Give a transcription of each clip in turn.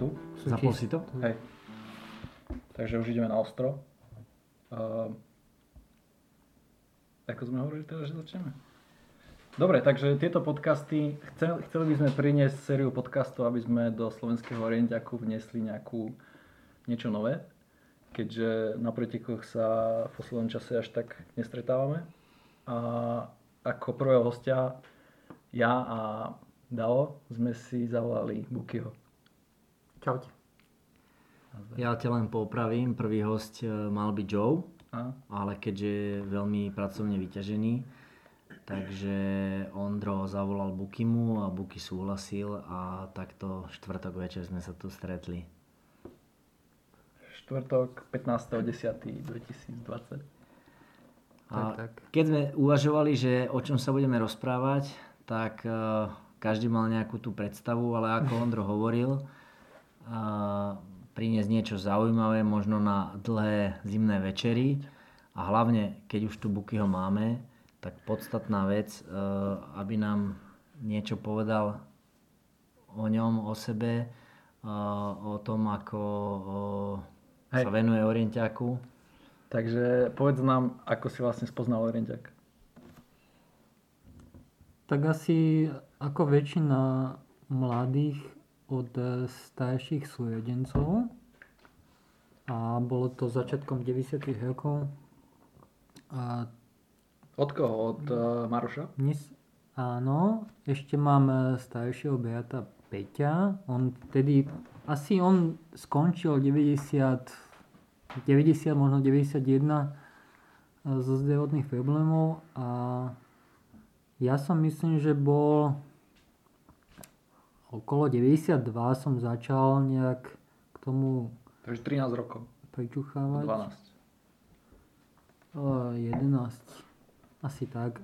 tu. Zapol si to? Hej. Takže už ideme na ostro. Uh, ako sme hovorili teraz, že začneme? Dobre, takže tieto podcasty, chcel, chceli by sme priniesť sériu podcastov, aby sme do slovenského orientiaku vnesli nejakú, niečo nové, keďže na pretekoch sa v poslednom čase až tak nestretávame. A ako prvého hostia ja a Dao sme si zavolali Bukyho. Čaute. Ja ťa len popravím, prvý host e, mal byť Joe, A? ale keďže je veľmi pracovne vyťažený, takže Ondro zavolal Bukimu a Buky súhlasil a takto štvrtok večer sme sa tu stretli. Štvrtok 15.10.2020. A Tak, tak. keď sme uvažovali, že o čom sa budeme rozprávať, tak uh, každý mal nejakú tú predstavu, ale ako Ondro hovoril, uh, priniesť niečo zaujímavé, možno na dlhé zimné večery a hlavne, keď už tu Bukyho máme, tak podstatná vec, uh, aby nám niečo povedal o ňom, o sebe, uh, o tom, ako Hej. sa venuje orientiaku. Takže povedz nám, ako si vlastne spoznal Orientiak. Tak asi ako väčšina mladých od eh, starších sújedencov a bolo to začiatkom 90. rokov a Od koho? Od uh, Maroša? dnes, áno, ešte mám eh, staršieho brata Peťa, on vtedy, asi on skončil 90, 90 možno 91 eh, zo zdravotných problémov a ja som myslím, že bol okolo 92 som začal nejak k tomu Takže 13 rokov. pričuchávať. 12. Eh, 11. Asi tak.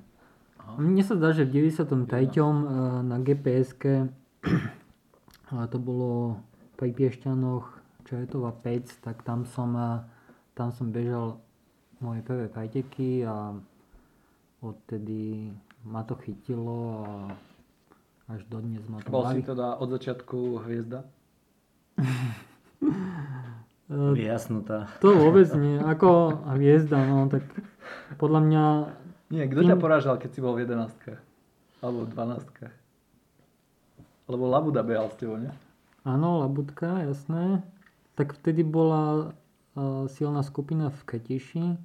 Aha. Mne sa zdá, že v 93. eh, na GPS-ke to bolo pri Piešťanoch Čeretova 5, tak tam som, eh, tam som bežal moje prvé preteky a odtedy ma to chytilo a až dodnes ma to Bol si baví. teda od začiatku hviezda? Eh, Jasnutá. To vôbec nie. Ako hviezda, no tak podľa mňa Nie, kto Tým- ťa porážal, keď si bol v 11 Alebo v 12 Lebo Labuda behal s tebou, nie? Áno, Labutka, jasné. Tak vtedy bola uh, silná skupina v Ketiši.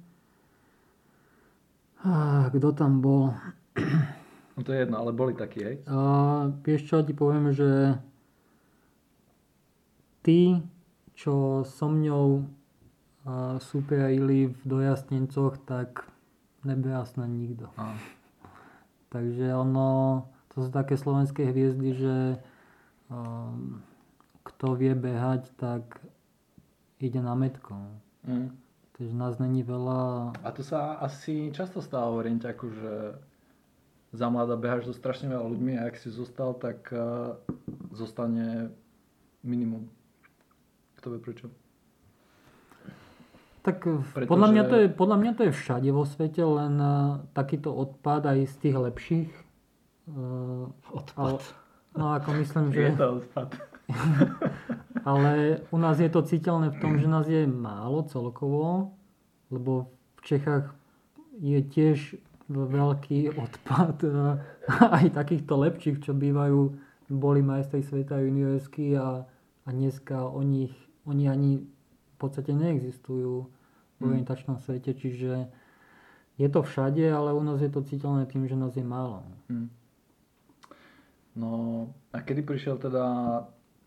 Ah, kto tam bol? No to je jedno, ale boli takí, hej? Uh, vieš čo, ti poviem, že tí, čo so mňou uh, superili v dojasnencoch, tak nebeha snad nikto. Á. Takže ono, to sú také slovenské hviezdy, že um, kto vie behať, tak ide na metko. Mm. Takže nás není veľa. A to sa asi často stáva v Orientiaku, že za mladá beháš so strašne veľa ľuďmi a ak si zostal, tak uh, zostane minimum. Kto vie prečo? Tak Pretože- podľa, mňa to je, podľa mňa to je všade vo svete, len uh, takýto odpad aj z tých lepších. Uh, Odpad. no ako myslím, Je že... to odpad. Ale u nás je to citeľné v tom, že nás je málo celkovo, lebo v Čechách je tiež veľký odpad eh, aj takýchto lepších, čo bývajú, boli majstri sveta juniorsky a, a dneska o nich, oni ani v podstate neexistujú v Hmm. orientačnom svete, čiže je to všade, ale u nás je to citeľné tým, že nás je málo. Hm. No a kedy prišiel teda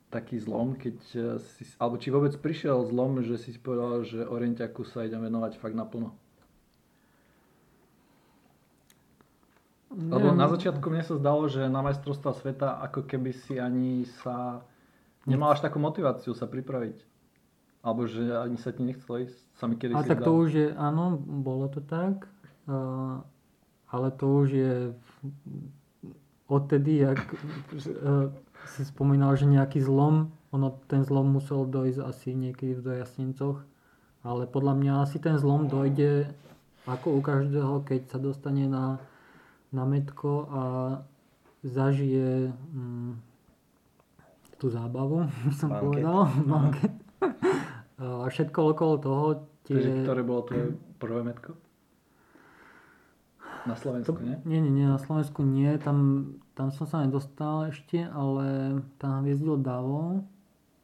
taký zlom, keď eh, si, alebo či vôbec prišiel zlom, že si si povedal, že Orientiaku sa idem venovať fakt naplno? Lebo Neviem. na začiatku mne sa zdalo, že na majstrovstvá sveta ako keby si ani sa nemal až takú motiváciu sa pripraviť. Alebo že ani sa ti nechcelo ísť. Sa mi kedy A si tak to zdalo. už je, áno, bolo to tak, uh, ale to už je odtedy, jak uh, si spomínal, že nejaký zlom, ono, ten zlom musel dojsť asi niekedy v dojasnencoch, ale podľa mňa asi ten zlom dojde ako u každého, keď sa dostane na na metko a zažije mm, tú zábavu, som Banket. povedal. Banket. A všetko okolo toho tie... Takže ktoré bolo tvoje prvé metko? Na Slovensku, nie? Nie, nie, nie, na Slovensku nie, tam, tam som sa nedostal ešte, ale tam hviezdil Davo,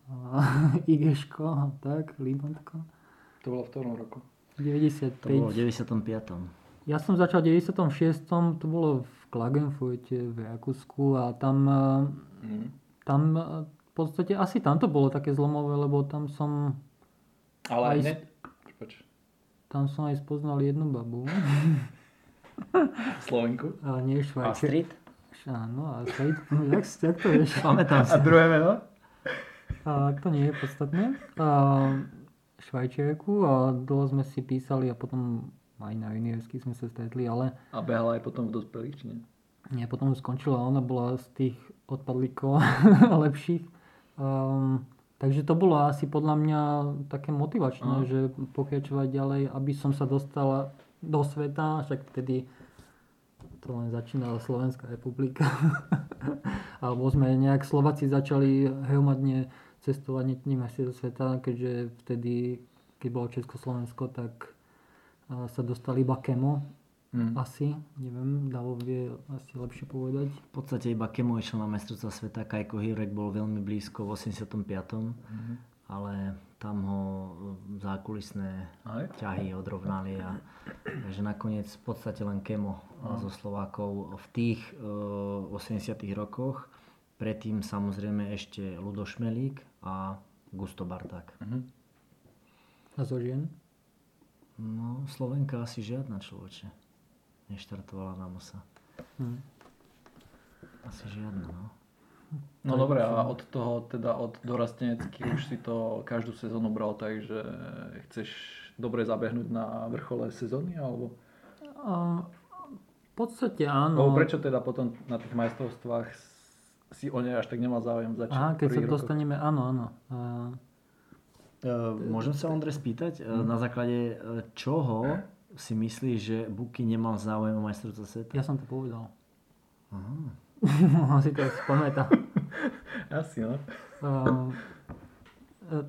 a Igeško, a tak, Libantko. To bolo v ktorom roku? 95. To bolo v 95. Ja som začal v 96. To bolo v Klagenfurte v Rakúsku a tam, Mm. tam eh, v podstate asi tam to bolo také zlomové, lebo tam som, Ale aj hneď... Poč, tam som aj spoznal jednu babu. Slovenku. A nie Švajče. Astrid? Áno, Astrid. jak, jak to vieš? Pamätám si. A druhé meno? A to nie je podstatné. A Švajčiarku a dlho sme si písali a potom aj na juniorsky sme sa stretli, ale A behala aj potom v dospelých, či nie? nie, potom skončila, ona bola z tých odpadlíkov lepších. Um, takže to bolo asi podľa mňa také motivačné, Aha. že pokračovať ďalej, aby som sa dostala do sveta, však vtedy to len začínala Slovenská republika. Alebo sme nejak Slováci začali hromadne cestovať niektorým asi do sveta, keďže vtedy, keď bolo Československo, tak sa dostali iba kemo, Mm. asi, neviem, Davo vie asi lepšie povedať. V podstate iba Kemo išiel na mestrovstva sveta, Kajko Hirek bol veľmi blízko v 85. Mhm. ale tam ho e, zákulisné Aj? ťahy odrovnali a takže nakoniec v podstate len Kemo Aha. zo Slovákov v tých e, 80 rokoch. Predtým samozrejme ešte Ludo Šmelík a Gusto Barták. Mhm. A zo žien? No, Slovenka asi žiadna človeče. Neštartovala na Mosa. Hm. Asi žiadna, no. No dobre, a od toho, teda od dorastenecky už si to každú sezónu bral tak, že chceš dobre zabehnúť na vrchole sezóny, alebo? A, v podstate áno. Alebo prečo teda potom na tých majstrovstvách si o ne až tak nemal záujem začať? Aha, keď sa dostaneme, áno, áno. A, môžem sa Ondrej spýtať, uh, na základe uh, čoho si myslíš, že Buky nemal záujem o majstrovstvo sveta? ja som to povedal. Aha. On si to asi pamätá. Asi, no. Uh, uh,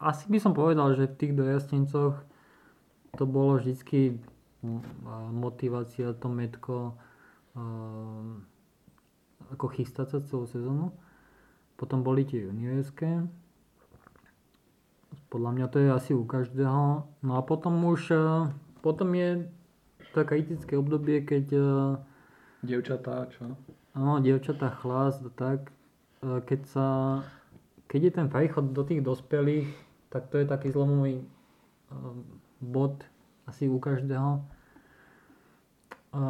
asi by som povedal, že v tých dojastencoch to bolo vždycky mm, motivácia, to metko uh, ako chystať sa celú sezónu. Potom boli tie juniorské. Podľa mňa to je asi u každého. No a potom už, uh, potom je to kritické obdobie, keď uh, Dievčatá, čo? Áno, dievčatá chlás, tak. E, Keď sa, keď je ten prechod do tých dospelých, tak to je taký zlomový e, bod asi u každého. E,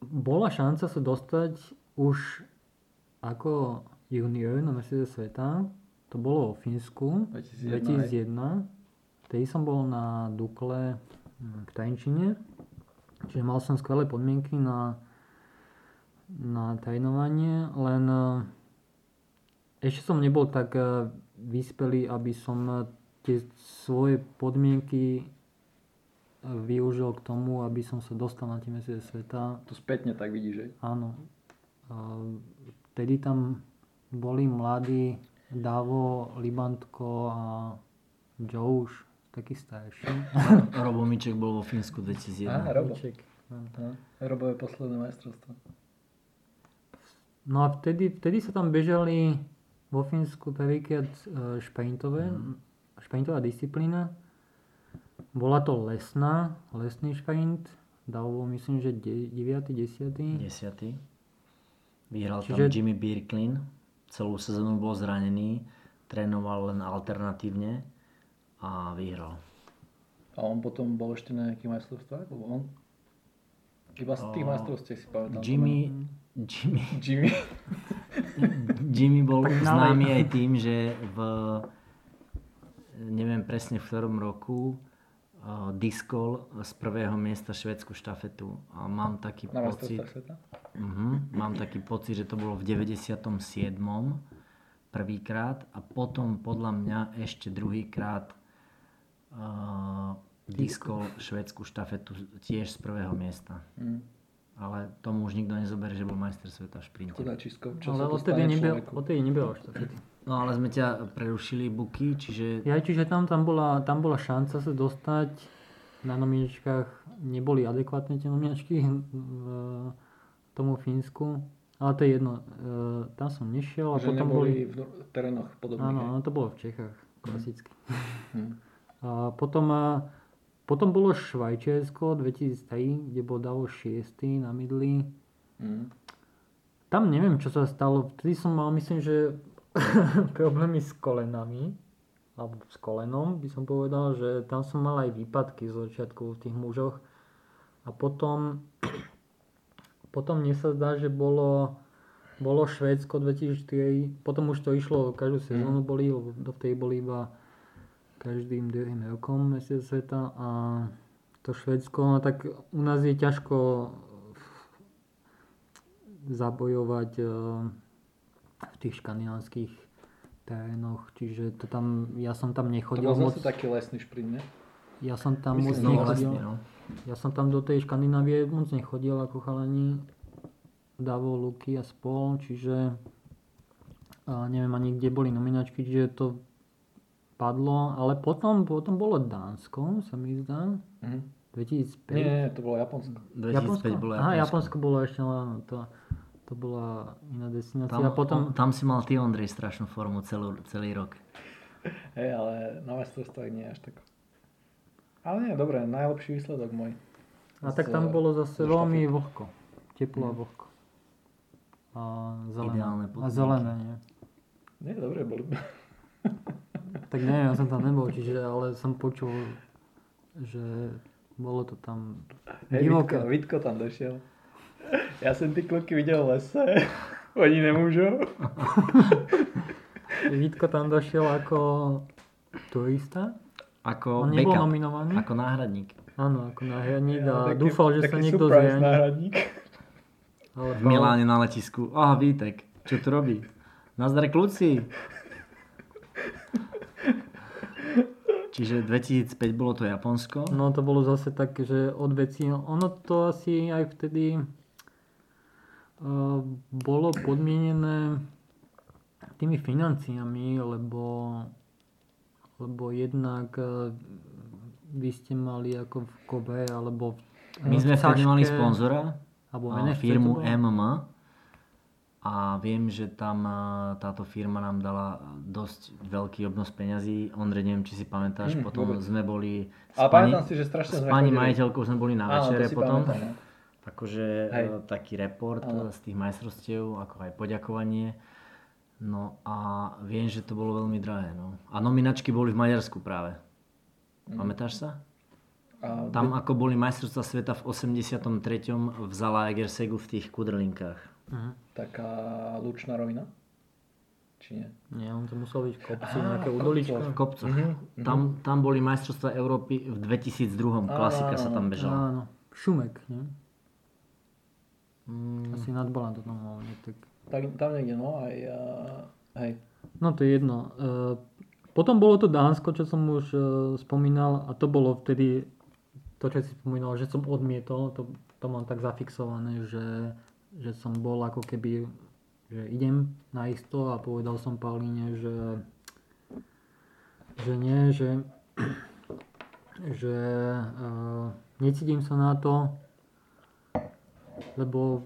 Bola šanca sa dostať už ako junior na mesiace sveta. To bolo vo Fínsku 2001, 2001. Vtedy som bol na Dukle hm, v Tajnčine. Čiže mal som skvelé podmienky na, na trénovanie, len e, ešte som nebol tak e, vyspelý, aby som e, tie svoje podmienky využil k tomu, aby som sa dostal na tie mesiace sveta. To spätne tak vidíš, že? Áno. Vtedy tam boli mladí Davo, Libantko a Joe už taký starší. Robo Miček bol vo Fínsku 2001. Á, Robo. Miček. No, Robové posledné majstrovstvo. No a vtedy, vtedy sa tam bežali vo Fínsku prvýkrát e, šprintové, šprintová disciplína. Bola to lesná, lesný šprint. Dalo myslím, že 9. 10. 10. Vyhral tam Čiže- Jimmy Birklin. Celú sezónu bol zranený. Trénoval len alternatívne a vyhral. A on potom bol ešte na nejakých majstrovstvách? Lebo on... Iba z tých majstrovstiev si pamätám. Jimmy, Jimmy, Jimmy. Jimmy bol známy aj tým, že v neviem presne v ktorom roku diskol z prvého miesta švedskú štafetu. A mám taký Na pocit, majstrovstvách sveta? uh mám taký pocit, že to bolo v 97. prvýkrát a potom podľa mňa ešte druhýkrát uh, diskol švedskú štafetu tiež z prvého miesta. Mm. Ale tomu už nikto nezoberie, že bol majster sveta v šprinte. Chudáčisko, čo Ale odtedy stane nebyl, človeku? odtedy nebylo štafety. No ale sme ťa prerušili, Buky, čiže Ja, čiže tam, tam, bola, tam bola šanca sa dostať na nominačkách, neboli adekvátne tie nominačky v tomu Fínsku, ale to je jedno, e, tam som nešiel a Že potom neboli boli... v no- terénoch podobných. Áno, áno, to bolo v Čechách, klasicky. Hm. A potom, a, potom bolo Švajčiarsko 2003, kde bol Davo 6. na mydli. Hm. Tam neviem, čo sa stalo. Vtedy som mal, myslím, že problémy s kolenami. Alebo s kolenom by som povedal, že tam som mal aj výpadky z začiatku v tých mužoch. A potom, potom mne sa zdá, že bolo, bolo Švédsko 2004. Potom už to išlo, každú sezónu boli, lebo dovtedy boli iba každým druhým rokom mesiac sveta a to Švédsko, no tak u nás je ťažko zabojovať eh, v tých škandinávskych terénoch, čiže to tam, ja som tam To nechodil bol moc, zase taký lesný šprint, ne? ja som tam Myslím, moc no, nechodil, vlastne, no. ja som tam do tej Škandinávie moc nechodil ako chalani Davo, Luky a spol, čiže a neviem ani kde boli nominačky, čiže to padlo, ale potom, potom bolo Dánsko, sa mi zdá, Mhm. 2005. Nie, nie, to bolo Japonsko. 2005 bolo Aha, Japonsko. Japonsko bolo ešte, no áno, to, to bola iná destinácia. Tam, a potom, tam si mal ty, Ondrej, strašnú formu celú, celý rok. Hej, ale na majstrovstvách nie až tak. Ale nie, dobre, najlepší výsledok môj. a tak tam bolo zase veľmi vlhko. Teplo a vlhko. A zelené. Ideálne a podmienky. zelené, nie? Nie, dobre, boli. Tak neviem, ja som tam nebol, čiže ale som počul, že bolo to tam divoké. Vitko, Vitko tam došiel. Ja som tí kluky videl v lese. Oni nemôžu. Vítko tam došiel ako turista. Ako On nebol backup, nominovaný. ako náhradník. Áno, ako náhradník a Taký- dúfal, že sa taký niekto surprise zraní. náhradník. Ale V Miláne na letisku. Aha, Vítek, čo tu robí? Nazdar kľúci. Čiže 2005 bolo to Japonsko. No to bolo zase tak, že od veci, ono to asi aj vtedy bolo podmienené tými financiami, lebo, lebo jednak uh, vy ste mali ako v Kobe, alebo v, My sme vtedy mali sponzora, alebo firmu. MM a viem, že tam a, táto firma nám dala dosť veľký obnos peňazí. Ondrej, neviem, či si pamätáš, Mm, potom vôbec. sme boli s Ale pani, pamätám si, že strašne s sme pani majiteľkou sme boli na Áno, večere potom. pamätám, no. Akože Hej. e, taký report Áno. e, z tých majstrovstiev, ako aj poďakovanie. No a viem, že to bolo veľmi drahé. No. A nominačky boli v Maďarsku práve. Mm. Pamätáš sa? A Tam ako boli majstrovstvá sveta v 83. v Zala Egersegu v tých kudrlinkách. Mhm. taká lučná rovina? Či nie? Nie, on to musel byť v kopci, Á, nejaké v udolička. V kopcoch. Mhm, mhm. Tam, tam boli majstrovstvá Európy v 2002. Klasika sa tam bežala. Áno, Šumek, nie? Mm, Asi nad Balán to tam mal, nie? Tak... Tak, tam niekde, no aj... A, hej. No to je jedno. E, potom bolo to Dánsko, čo som už e, spomínal a to bolo vtedy, to čo si spomínal, že som odmietol, to, to mám tak zafixované, že, že som bol ako keby, že idem na isto a povedal som Paulíne, že, že nie, že, že e, necítim sa na to, lebo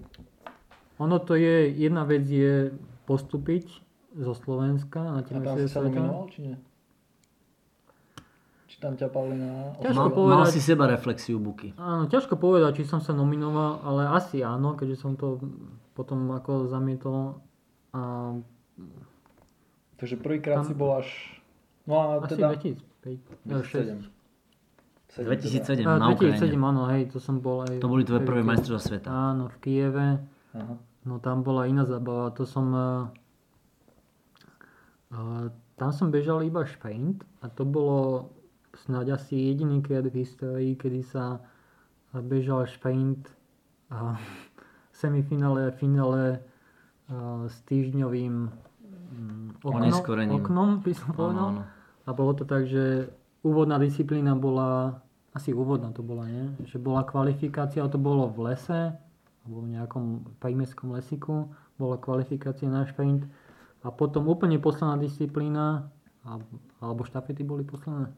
ono to je, jedna vec je postúpiť zo Slovenska na A tie tam si sa sveta. nominoval, či nie? Či tam ťa Paulina... Ťažko mal, povedať. mal si seba reflexiu Buky. Áno, ťažko povedať, či som sa nominoval, ale asi áno, keďže som to potom ako zamietol. A Takže prvýkrát Tam- si bol až... No a asi teda... 2005. 2007. 2007 A, na 2007, Ukrajine. áno, hej, to som bol aj... To boli tvoje prvé majstrovstvá sveta. Áno, v Kieve. Aha. No tam bola iná zabava, to som... eh, eh, tam som bežal iba šprint a to bolo snáď asi jediný krát v histórii, kedy sa bežal šprint a v semifinále a finále eh, s týždňovým mm, oknom, oknom, by som povedal. Áno, áno. A bolo to tak, že úvodná disciplína bola asi úvodná to bola, nie? Že bola kvalifikácia, to bolo v lese, alebo v nejakom prímestskom lesiku, bola kvalifikácia na šprint a potom úplne posledná disciplína, alebo štafety boli posledné.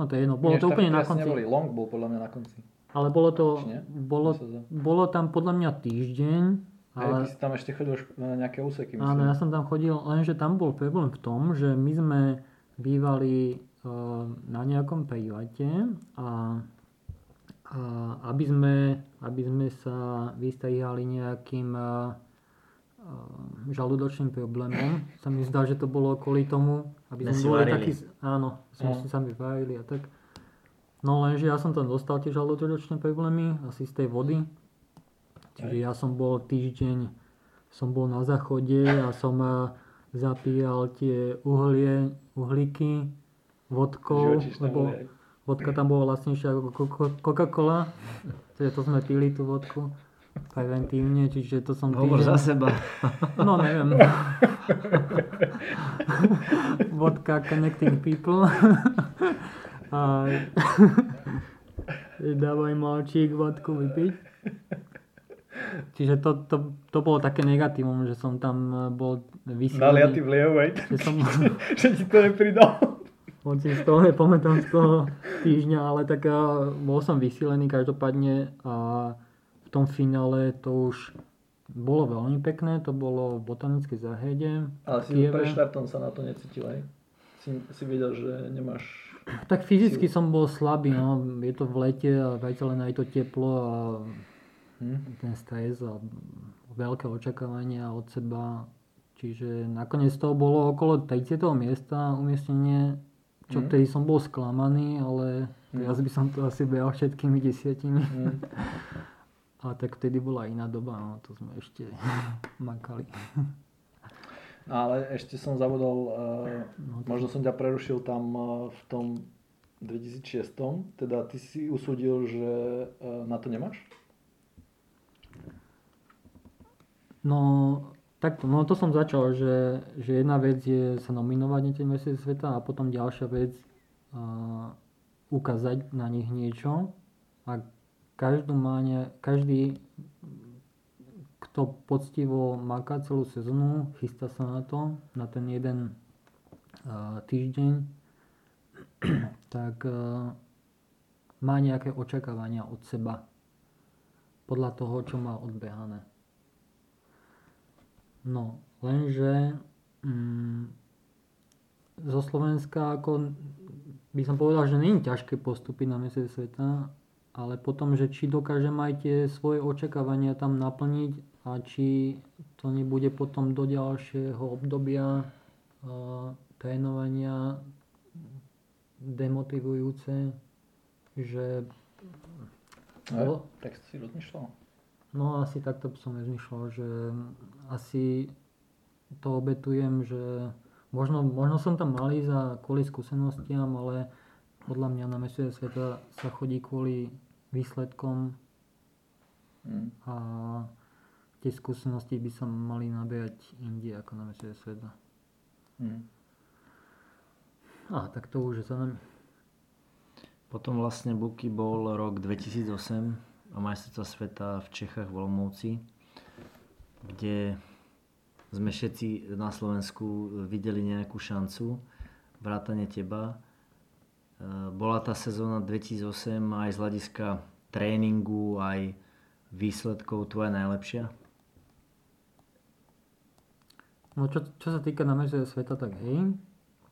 No to je jedno, bolo Nie, to úplne na konci. Neboli. Long bol podľa mňa na konci. Ale bolo to, bolo, bolo tam podľa mňa týždeň, ale ty si tam ešte chodil na nejaké úseky, myslím. Áno, ja som tam chodil, lenže tam bol problém v tom, že my sme bývali e, na nejakom private a, a aby, sme, aby sme sa vystrihali nejakým e, e, žalúdočným problémom, sa mi zdá, že to bolo kvôli tomu, aby Sme boli varili. takí, áno, sme si sami varili a tak. No lenže ja som tam dostal tie žalúdočné problémy, asi z tej vody, Čiže ja som bol týždeň, som bol na záchode a som eh, zapíjal tie uhlie, uhlíky vodkou, lebo vodka tam bola vlastnejšia ako Ko- Ko- Coca-Cola, takže to sme pili tú vodku preventívne, čiže to som Hovor za seba. No neviem. Vodka connecting people. A dávaj malčík vodku vypiť. Čiže to, to, to bolo také negatívum, že som tam eh, bol Naliatý vysílený. v lievej, Že som, že ti to nepridal. Hoď si z toho nepamätám z toho týždňa, ale tak eh, bol som vysílený každopádne a v tom finále to už bolo veľmi pekné, to bolo v botanickej záhrade. Ale si pre štartom sa na to necítil, hej? Si, si vedel, že nemáš... Tak fyzicky som bol slabý, no. je to v lete a viete len aj to teplo a Hm? ten stres a veľké očakávania od seba. Čiže nakoniec toho bolo okolo 30. miesta umiestnenie, čo Mhm. vtedy som bol sklamaný, ale teraz by som to asi behal všetkými desiatimi. Hm. A tak vtedy bola iná doba, no to sme ešte makali. Ale ešte som zabudol, uh, No, možno som ťa prerušil tam uh, v tom 2006. Teda ty si usúdil, že uh, na to nemáš? No, takto, no to som začal, že, že jedna vec je sa nominovať na tie mesiace sveta a potom ďalšia vec uh, ukázať na nich niečo a každú má ne, každý kto poctivo maká celú sezónu, chystá sa na to, na ten jeden uh, týždeň, tak uh, má nejaké očakávania od seba podľa toho, čo má odbehané. No, lenže mm, zo Slovenska ako by som povedal, že je ťažké postúpiť na mesiac sveta, ale potom, že či dokážem aj tie svoje očakávania tam naplniť a či to nebude potom do ďalšieho obdobia uh, trénovania demotivujúce, že No, tak si rozmýšľal. No asi takto by som nezmyšľal, že asi to obetujem, že možno, možno som tam malý za kvôli skúsenostiam, ale podľa mňa na mesiac sveta sa chodí kvôli výsledkom Hm. a tie skúsenosti by sa mali nabíjať inde ako na mesiac sveta. Hm. A tak to už je za nami. Potom vlastne Buky bol rok 2008 a majstrovstvá sveta v Čechách v Olomouci, kde sme všetci na Slovensku videli nejakú šancu, vrátane teba. E, Bola tá sezóna 2008 aj z hľadiska tréningu, aj výsledkov tvoja najlepšia? No čo, čo sa týka na mesiac sveta, tak hej.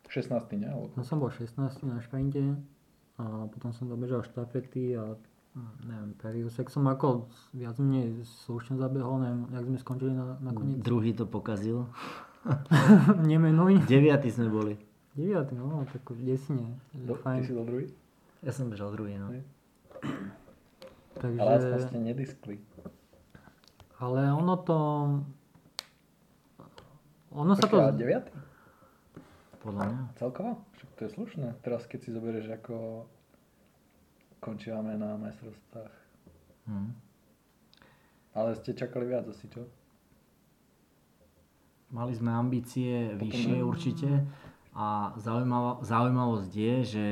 16. ne? No som bol 16 na šprinte a potom som dobežal štafety a neviem, periusek som ako viac menej slušne zabehol, neviem, jak sme skončili na, nakoniec. Druhý to pokazil. Nemenuj. Deviatý sme boli. 9, no, tak v desine. Do, ty si do druhý? Ja som bežal druhý, no. Takže, Ale aspoň ste nediskli. ale ono to... Ono sa to... 9? Podľa mňa. Celkovo? Však to je slušné. Teraz keď si zoberieš, ako končíme na majstrovstvách. Hm. Ale ste čakali viac asi, čo? Mali sme ambície vyššie ne? určite a zaujímavá, zaujímavosť je, že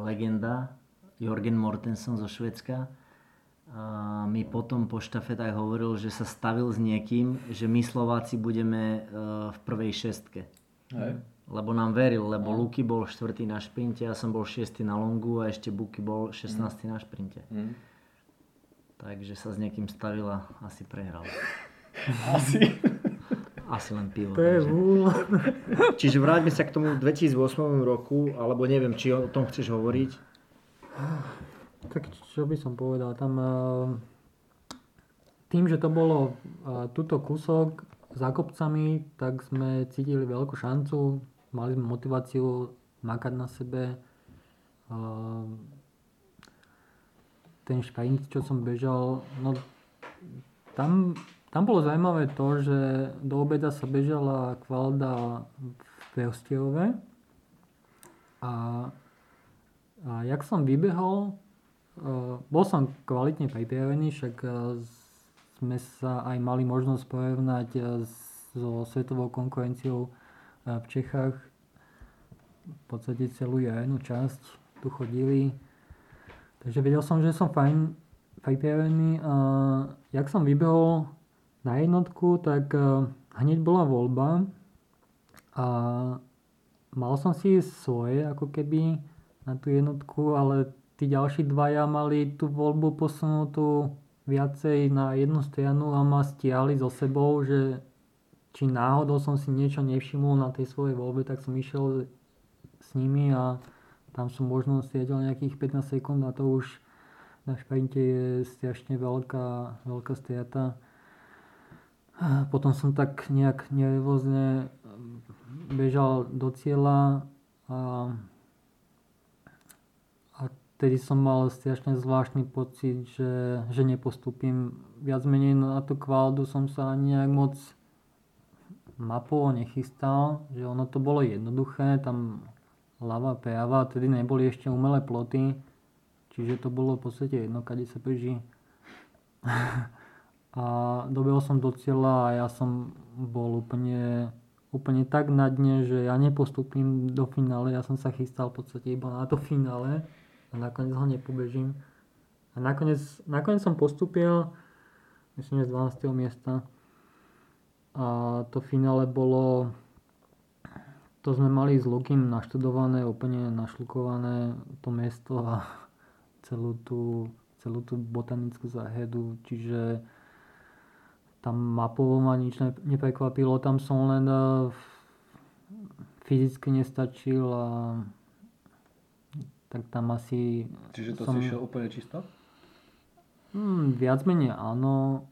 legenda Jorgen Mortensen zo Švedska. A mi potom po štafetách hovoril, že sa stavil s niekým, že my Slováci budeme e, v prvej šestke. Hej. Lebo nám veril, lebo Luky bol štvrtý na šprinte, ja som bol šiestý na longu a ešte Buky bol 16 na šprinte. Hm. Takže sa s niekým stavil a asi prehral. Asi. Asi len pivo. To je vúl. Čiže vráťme sa k tomu 2008 roku, alebo neviem, či o tom chceš hovoriť. Tak čo by som povedal, tam eh, tým, že to bolo eh, túto kúsok za kopcami, tak sme cítili veľkú šancu, mali sme motiváciu makať na sebe. Eh, Ten šprint, čo som bežal, no tam, tam bolo zaujímavé to, že do obeda sa bežala kvalda v Peostejove a a jak som vybehol, uh, bol som kvalitne pripravený, však uh, sme sa aj mali možnosť porovnať uh, so svetovou konkurenciou uh, v Čechách. V podstate celú jarnú časť tu chodili. Takže vedel som, že som fajn pripravený. A jak som vybehol na jednotku, tak uh, hneď bola voľba a mal som si svoje ako keby na tú jednotku, ale tí ďalší dvaja mali tú voľbu posunutú viacej na jednu stranu a ma stiahli so sebou, že či náhodou som si niečo nevšimol na tej svojej voľbe, tak som išiel s nimi a tam som možno stieťal nejakých 15 sekúnd a to už na šprinte je strašne veľká, veľká strata. A Potom som tak nejak nervózne bežal do cieľa a vtedy som mal strašne zvláštny pocit, že, že nepostupím. Viac menej na tú kvaldu som sa ani nejak moc mapovo nechystal, že ono to bolo jednoduché, tam ľava, prava, tedy neboli ešte umelé ploty, čiže to bolo v podstate jedno, kade sa beží. a dobehol som do cieľa a ja som bol úplne, úplne tak na dne, že ja nepostupím do finále, ja som sa chystal v podstate iba na to finále a nakoniec ho nepobežím. A nakoniec, nakoniec som postupil, myslím, že z 12. miesta. A to finále bolo, to sme mali s Lukým naštudované, úplne našlukované to mesto a celú tú, celú tú botanickú záhedu, čiže tam mapovo ma nič ne- neprekvapilo, tam som len eh, fyzicky nestačil a tak tam asi... Čiže to som, si išiel úplne čisto? Hmm, viac menej áno.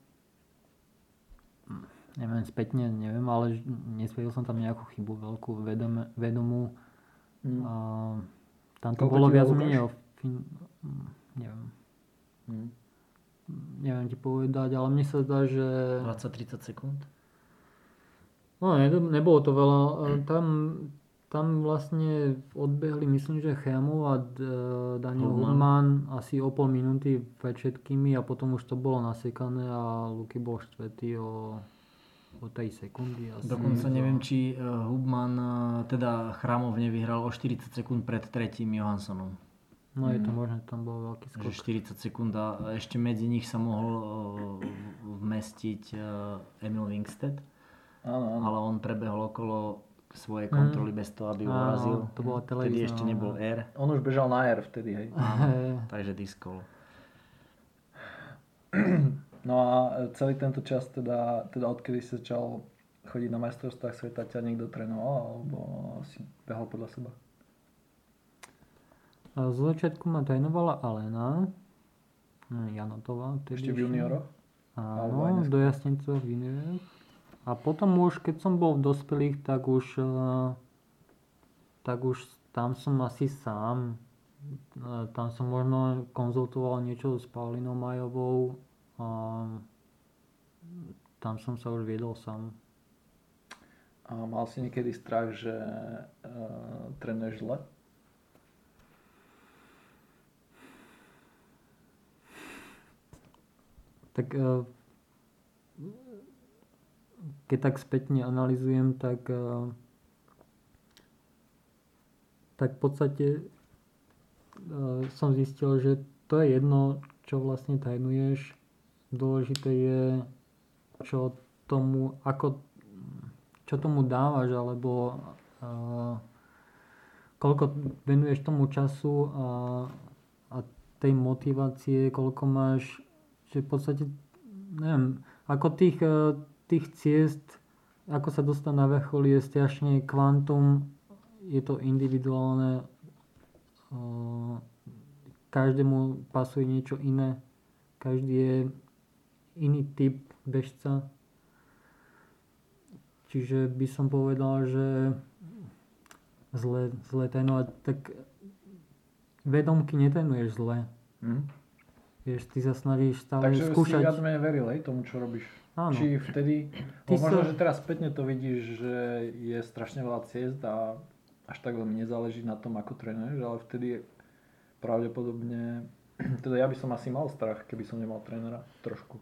Neviem, spätne neviem, ale nespravil som tam nejakú chybu veľkú vedome, vedomú. Mm. A tam to Koľko bolo viac menej o fin... hm, neviem. Mm. Neviem ti povedať, ale mne sa zdá, že... 20-30 sekúnd. No, ne, nebolo to veľa. E, Tam, tam vlastne odbehli, myslím, že Chemov a D- Daniel. Hubman asi o pol minúty pred všetkými a potom už to bolo nasekané a Luky bol štvrtý o, o 3 sekundy. Asi. Dokonca neviem, či eh, Hubman, eh, teda Chramov nevyhral o 40 sekúnd pred tretím Johanssonom. No je to možné, tam bol veľký skok. Že 40 sekúnd a ešte medzi nich sa mohol eh, vmestiť Emil Áno, áno. ale on prebehol okolo svojej kontroly bez toho, aby urazil. Áno, to bola Vtedy televízna, ešte áno. nebol R, On už bežal na R vtedy, hej. Hej. takže diskol. No a celý tento čas, teda, teda odkedy si začal chodiť na majstrovstvách sveta, ťa niekto trénoval, alebo si behal podľa seba? Z začiatku ma trénovala Alena hm, Janotová. Ešte v junioroch? Áno, do Jasnice v junioroch. A potom už, keď som bol v dospelých, tak už, eh, tak už tam som asi sám. Tam som možno konzultoval niečo s Paulinou Majovou. A tam som sa už viedol sám. A mal si niekedy strach, že uh, trénuješ zle? Tak eh, keď tak spätne analizujem, tak, eh, tak v podstate som zistil, že to je jedno, čo vlastne tajnuješ. Dôležité je, čo tomu, ako, čo tomu dávaš, alebo uh, koľko venuješ tomu času a, a tej motivácie, koľko máš, že v podstate, neviem, ako tých, uh, tých ciest, ako sa dostať na vrchol je strašne kvantum, je to individuálne, uh, každému pasuje niečo iné, každý je iný typ bežca. Čiže by som povedal, že zle, zle trénovať, tak vedomky netrénuješ zle. Mm. Vieš, ty sa snažíš stále Takže skúšať. Takže si viac menej veril aj tomu, čo robíš. Áno. Či vtedy, Ty možno, sa- že teraz spätne to vidíš, že je strašne veľa ciest a až tak veľmi nezáleží na tom, ako trénuješ, ale vtedy pravdepodobne, teda ja by som asi mal strach, keby som nemal trénera, trošku.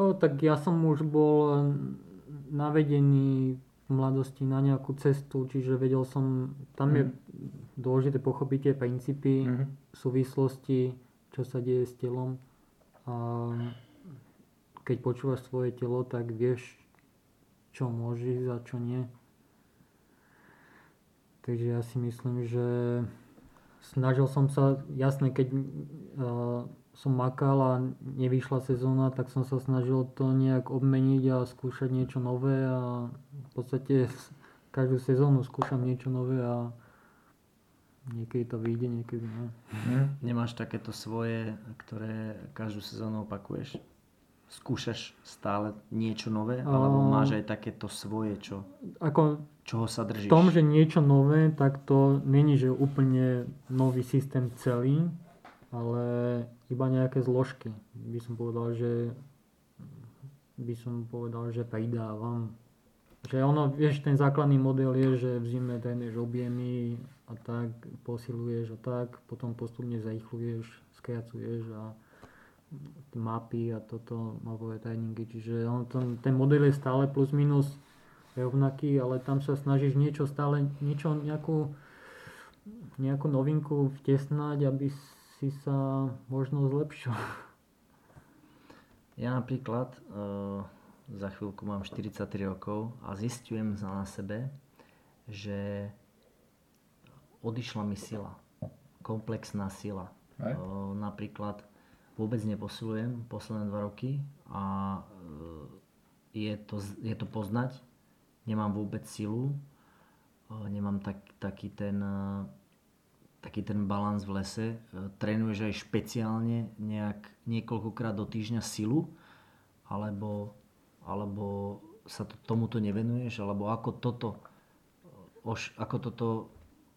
O, tak ja som už bol navedený v mladosti na nejakú cestu, čiže vedel som, tam je dôležité pochopiť tie princípy, Mhm. súvislosti, čo sa deje s telom. A keď počúvaš svoje telo, tak vieš, čo môžeš a čo nie. Takže ja si myslím, že snažil som sa, jasne, keď uh, som makal a nevyšla sezóna, tak som sa snažil to nejak obmeniť a skúšať niečo nové a v podstate každú sezónu skúšam niečo nové a niekedy to vyjde, niekedy nie. Nemáš takéto svoje, ktoré každú sezónu opakuješ? Skúšaš stále niečo nové? Alebo máš aj takéto svoje, čo, Ako čoho sa v držíš? tom, že niečo nové, tak to není, že úplne nový systém celý, ale iba nejaké zložky. By som povedal, že by som povedal, že pridávam. Že ono, vieš, ten základný model je, že v zime trénuješ objemy a tak, posiluješ a tak, potom postupne zrýchluješ, skracuješ a mapy a toto mapové tréningy, čiže on, ten, ten model je stále plus minus rovnaký, ale tam sa snažíš niečo stále, niečo, nejakú, nejakú novinku vtesnať, aby si sa možno zlepšil. Ja napríklad uh, za chvíľku mám 43 rokov a zistujem na sebe, že odišla mi sila. Komplexná sila. Hej. Uh, napríklad vôbec neposilujem posledné dva roky a uh, je, to, je to poznať. Nemám vôbec silu, uh, nemám tak, taký ten taký ten balans v lese. E, Trénuješ aj špeciálne nejak niekoľkokrát do týždňa silu, alebo, alebo sa to, tomuto nevenuješ, alebo ako toto, oš, ako toto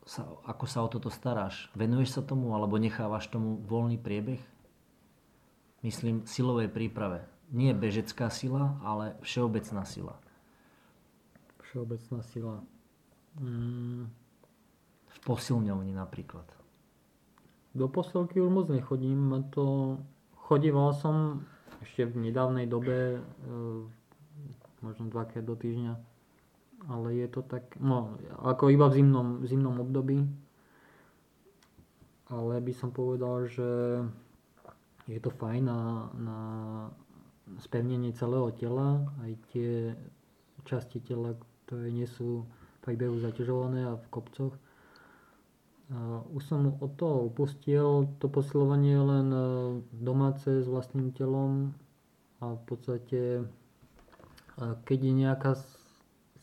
sa, ako sa o toto staráš? Venuješ sa tomu, alebo nechávaš tomu voľný priebeh? Myslím silovej príprave. Nie bežecká sila, ale všeobecná sila. Všeobecná sila. Mm, posilňovni napríklad. do posilky už moc nechodím, to chodíval som ešte v nedávnej dobe, e, možno dvakrát do týždňa, ale je to tak, no ako iba v zimnom, v zimnom období, ale by som povedal, že je to fajn na, na spevnenie celého tela, aj tie časti tela, ktoré nie sú pri behu zaťažované a v kopcoch. Už som od toho upustil, to posilovanie len e, domáce s vlastným telom a v podstate e, keď je nejaká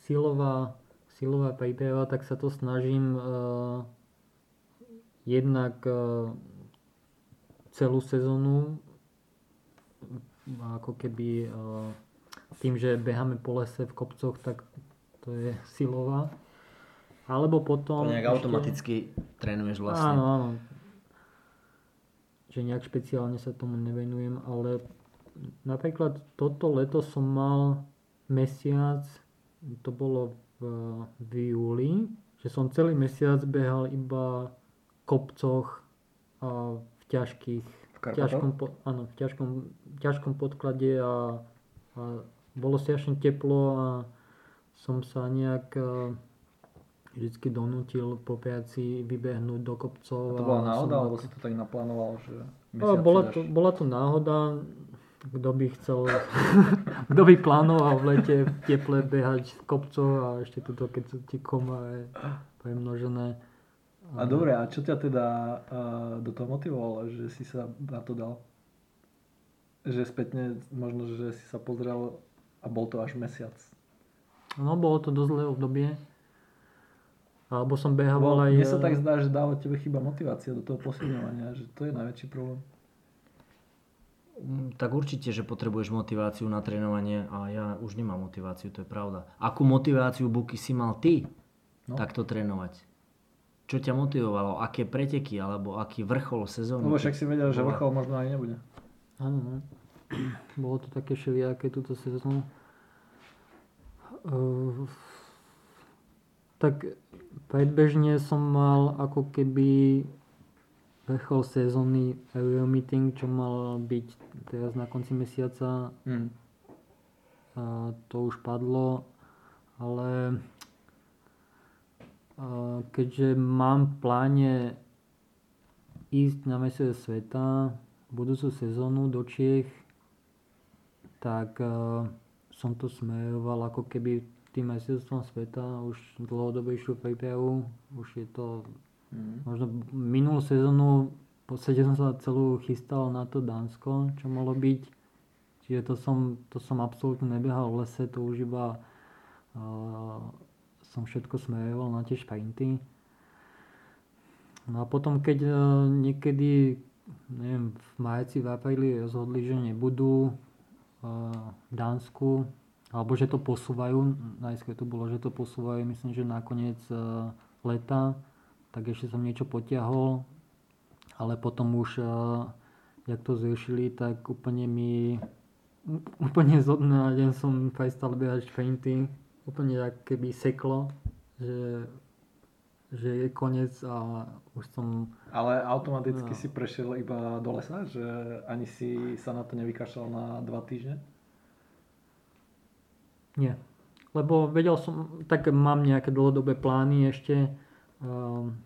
silová, silová príprava, tak sa to snažím e, jednak celú sezónu ako keby tým, že beháme po lese v kopcoch, tak to je silová. Alebo potom... To nejak ešte- automaticky trénuješ vlastne. Áno, áno. Že nejak špeciálne sa tomu nevenujem, ale napríklad toto leto som mal mesiac, to bolo v, v júli, že som celý mesiac behal iba v kopcoch a v ťažkých, V ťažkom, áno, v ťažkom, ťažkom podklade a, a bolo strašne teplo a som sa nejak e, vždycky donútil popiaci vybehnúť do kopcov. A to bola a náhoda, alebo si to tak naplánoval, že No, bola, to, bola to náhoda, kto by chcel, kto by plánoval v lete v teple behať v kopcoch a ešte tuto, keď sú ti koma premnožené. A dobre, a čo ťa teda uh, do toho motivovalo, že si sa na to dal? Že spätne možno, že si sa pozrel a bol to až mesiac. No, bolo to dosť zlé obdobie. Alebo som Bo behával aj... mne sa eh, tak zdá, že dáva tebe chyba motivácia do toho posilňovania, že to je najväčší problém. Mm, Tak určite, že potrebuješ motiváciu na trénovanie a ja už nemám motiváciu, to je pravda. Akú motiváciu, Buky, si mal ty No. takto trénovať? Čo ťa motivovalo? Aké preteky alebo aký vrchol sezóny? Lebo však si vedel, že vrchol možno ani nebude. Áno, no. Bolo to také všelijaké túto sezónu. Uh, tak predbežne som mal ako keby vrchol sezóny Aerial Meeting, čo mal byť teraz na konci mesiaca. Mm. A to už padlo, ale keďže mám v pláne ísť na mesiac sveta budúcu sezónu do Čiech, tak som to smeroval ako keby tým mesiacom sveta, už dlhodobejšiu prípravu, už je to Mm. možno minulú sezónu v podstate som sa celú chystal na to Dánsko, čo malo byť. Čiže to som, to som absolútne nebehal v lese, to už iba uh, som všetko smeroval na tie šprinty. No a potom, keď uh, niekedy, neviem, v marci, v apríli rozhodli, že nebudú uh, v Dánsku, alebo že to posúvajú, najskôr to bolo, že to posúvajú, myslím, že na koniec uh, leta, tak ešte som niečo potiahol, ale potom už, uh, jak to zriešili, tak úplne mi, úplne zo dňa deň som prestal behať šprinty, úplne jak keby seklo, že, že je koniec a už som, Ale automaticky No. si prešiel iba do lesa, že ani si sa na to nevykašľal na dva týždne? Nie. Lebo vedel som, tak mám nejaké dlhodobé plány ešte um,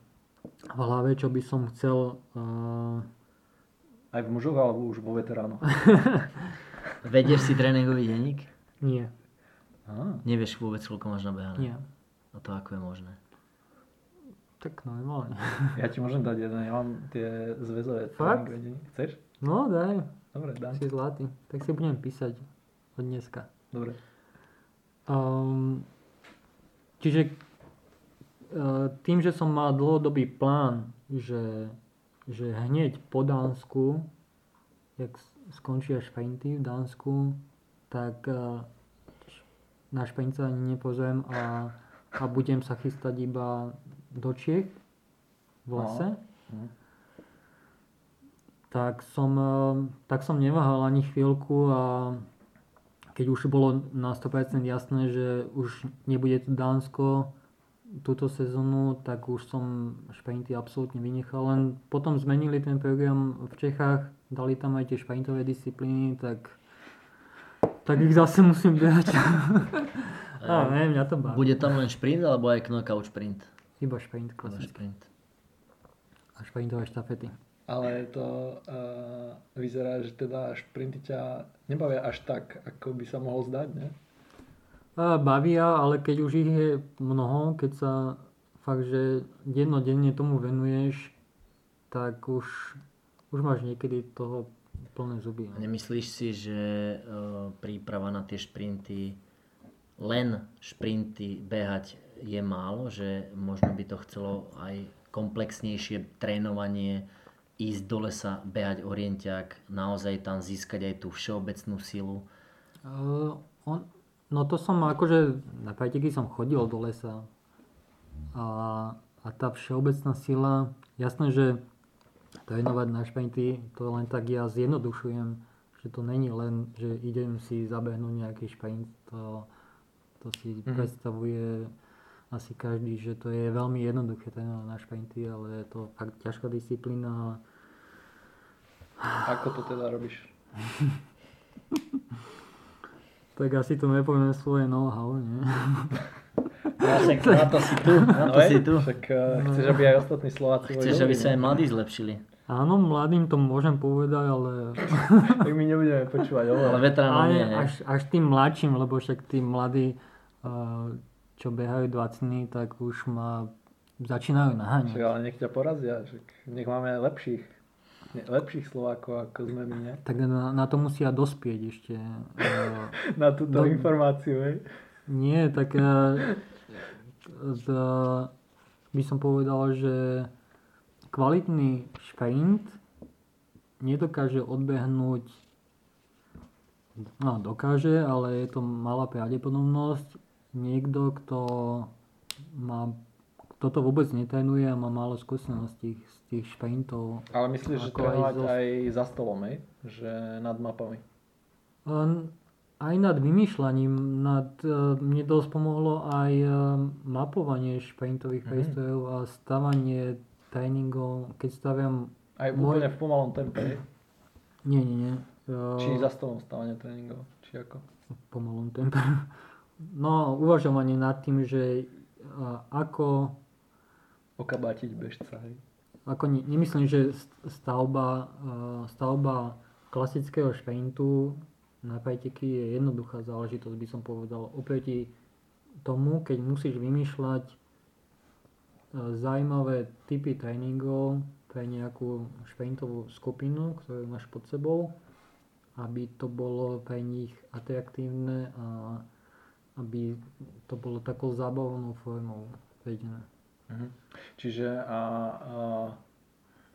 v hlave, čo by som chcel uh, Aj v mužoch, alebo už vo veteránoch? Vedieš si tréningový denník? nie, Á, Nevieš vôbec, koľko máš nabehané? nie. A to ako je možné? Tak normálne. ja ti môžem dať jeden, ja mám tie zväzové Fakt? Chceš? No daj, Dobre, dám. si zlatý. Tak si budem písať od dneska. Dobre. Um, čiže uh, tým, že som mal dlhodobý plán, že, že hneď po Dánsku, jak skončia šprinty v Dánsku, tak uh, na šprint sa ani nepozriem a, a budem sa chystať iba do Čiech v lese. Mhm. tak som, eh, tak som neváhal ani chvíľku a keď už bolo na 100% jasné, že už nebude to Dánsko túto sezónu, tak už som šprinty absolútne vynechal. Len potom zmenili ten program v Čechách, dali tam aj tie šprintové disciplíny, tak, tak ich zase musím behať. a ne, mňa to baví. Bude tam len šprint alebo aj knockout šprint? Iba šprint Iba klasický. šprint. A šprintové štafety. Ale to uh, vyzerá, že teda šprinty ťa nebavia až tak, ako by sa mohol zdať, ne? A bavia, ale keď už ich je mnoho, keď sa fakt, že dennodenne tomu venuješ, tak už, už máš niekedy toho plné zuby. A nemyslíš si, že e, príprava na tie šprinty, len šprinty behať je málo, že možno by to chcelo aj komplexnejšie trénovanie, ísť do lesa, behať orientiak, naozaj tam získať aj tú všeobecnú silu. Uh, on, no to som akože, na preteky som chodil do lesa a, a tá všeobecná sila, jasné, že trénovať na šprinty, to len tak ja zjednodušujem, že to není len, že idem si zabehnúť nejaký šprint, to, to si Mhm. predstavuje asi každý, že to je veľmi jednoduché trénovať na šprinty, ale je to fakt ťažká disciplína. Ako to teda robíš? Tak asi to nepoviem svoje know-how, nie? Ja však na to si tu, na to hej? si tu. Však uh, chceš, aby aj ostatní Slováci Chceš, aby sa aj no? mladí zlepšili. Áno, mladým to môžem povedať, ale Tak my nebudeme počúvať Ale oveľa. veteránom nie, až, až tým mladším, lebo však tí mladí, uh, čo behajú 20 tak už ma začínajú Však naháňať. ale nech ťa porazia, však nech máme lepších, lepších Slovákov ako sme my, ne? Tak na, na to musia dospieť ešte. Uh, Na túto No. informáciu, hej? nie, tak uh, z, by som povedal, že kvalitný šprint nedokáže odbehnúť No, dokáže, ale je to malá pravdepodobnosť. Niekto, kto má, kto to vôbec netrénuje a má málo skúseností z tých šprintov. Ale myslíš, že Ako aj zo- aj za stolom, hej? Že nad mapami. Aj nad vymýšľaním, nad, e, mne dosť pomohlo aj e, mapovanie šprintových Mhm. prístrojov a stavanie tréningov, keď staviam, Aj Môj- úplne v pomalom tempe, hej? nie, nie, nie, e, Či za stolom stávanie tréningov, či ako? v pomalom tempe. No, uvažovanie nad tým, že e, ako Okabátiť bežca, hej? Ako ne, nemyslím, že st- stavba, stavba klasického šprintu na preteky je jednoduchá záležitosť, by som povedal. Oproti tomu, keď musíš vymýšľať eh, zaujímavé typy tréningov pre nejakú šprintovú skupinu, ktorú máš pod sebou, aby to bolo pre nich atraktívne a aby to bolo takou zábavnou formou vedené. Mhm. Čiže a, a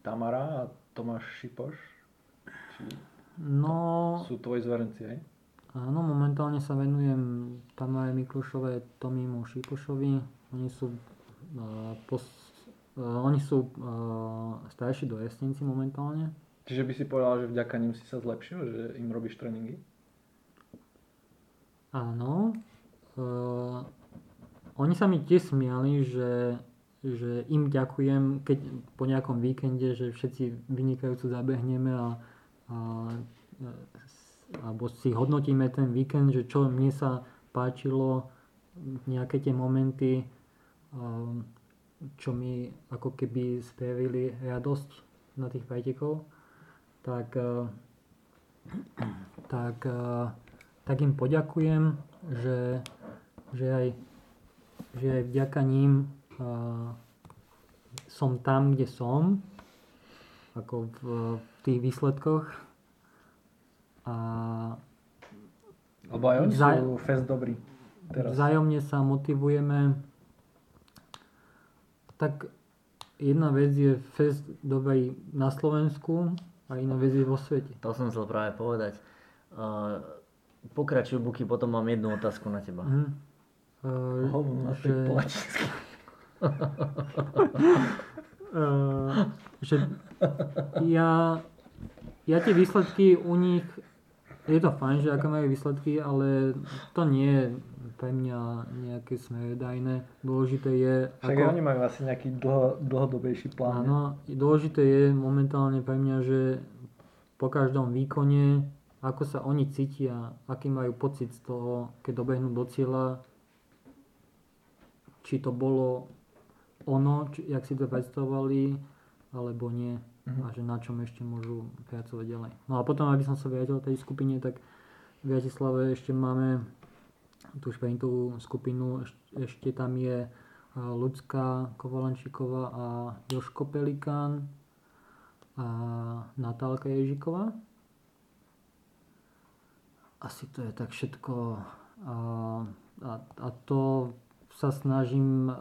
Tamara a Tomáš Šipoš či No, sú tvoji zverenci, hej? Áno, momentálne sa venujem Tamare Miklušové, Tomimu Šipošovi. Oni sú, uh, pos, uh, oni sú uh, starší do jesnici momentálne. Čiže by si povedal, že vďaka nim si sa zlepšil, že im robíš tréningy? Áno. Uh, oni sa mi tiež smiali, že, že im ďakujem, keď po nejakom víkende, že všetci vynikajúco zabehneme a, a, alebo si hodnotíme ten víkend, že čo mne sa páčilo, nejaké tie momenty, um, čo mi ako keby spravili radosť na tých pretekov, tak, tak, tak im poďakujem, že, že, aj, že aj vďaka ním uh, som tam, kde som, ako v, v tých výsledkoch. A Lebo aj oni Zaj- sú fest dobrí. Teraz. Vzájomne sa motivujeme. Tak jedna vec je fest dobrý na Slovensku a iná vec je vo svete. To som chcel práve povedať. Uh, pokračuj, Buky, potom mám jednu otázku na teba. Mhm. Uh, Hovno uh, že ja, ja tie výsledky u nich, je to fajn, že aké majú výsledky, ale to nie je pre mňa nejaké smerodajné. Dôležité je, Však aj oni majú asi nejaký dlho, dlhodobejší plán. Áno, dôležité je momentálne pre mňa, že po každom výkone, ako sa oni cítia, aký majú pocit z toho, keď dobehnú do cieľa, či to bolo ono, či, jak si to predstavovali, alebo nie. Mhm. A že na čom ešte môžu pracovať ďalej. No a potom, aby som sa vrátil tej skupine, tak v Bratislave ešte máme tú šprintovú skupinu, eš- ešte tam je a, Ľudská Kovalančíková a Joško Pelikán a Natálka Ježiková. Asi to je tak všetko. A, a, a to sa snažím a,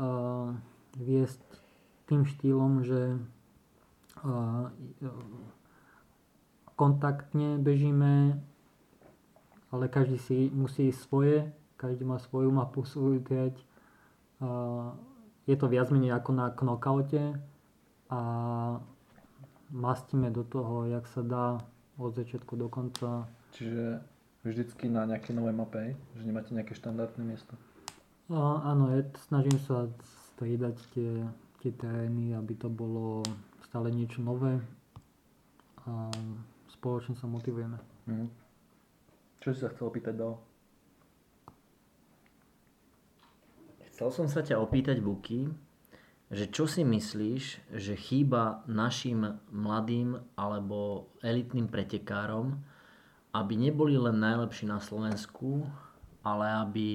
viesť tým štýlom, že a, kontaktne bežíme, ale každý si musí svoje, každý má svoju mapu, svoju trať. A Je to viac menej ako na knockoute a mastíme do toho, jak sa dá od začiatku do konca. Čiže vždycky na nejakej novej mape, že nemáte nejaké štandardné miesto. A, áno, je, snažím sa striedať tie, tie terény, aby to bolo stále niečo nové a spoločne sa motivujeme. Mhm. Čo si sa chcel opýtať, Dao? Chcel som sa ťa opýtať, Buky, že čo si myslíš, že chýba našim mladým alebo elitným pretekárom, aby neboli len najlepší na Slovensku, ale aby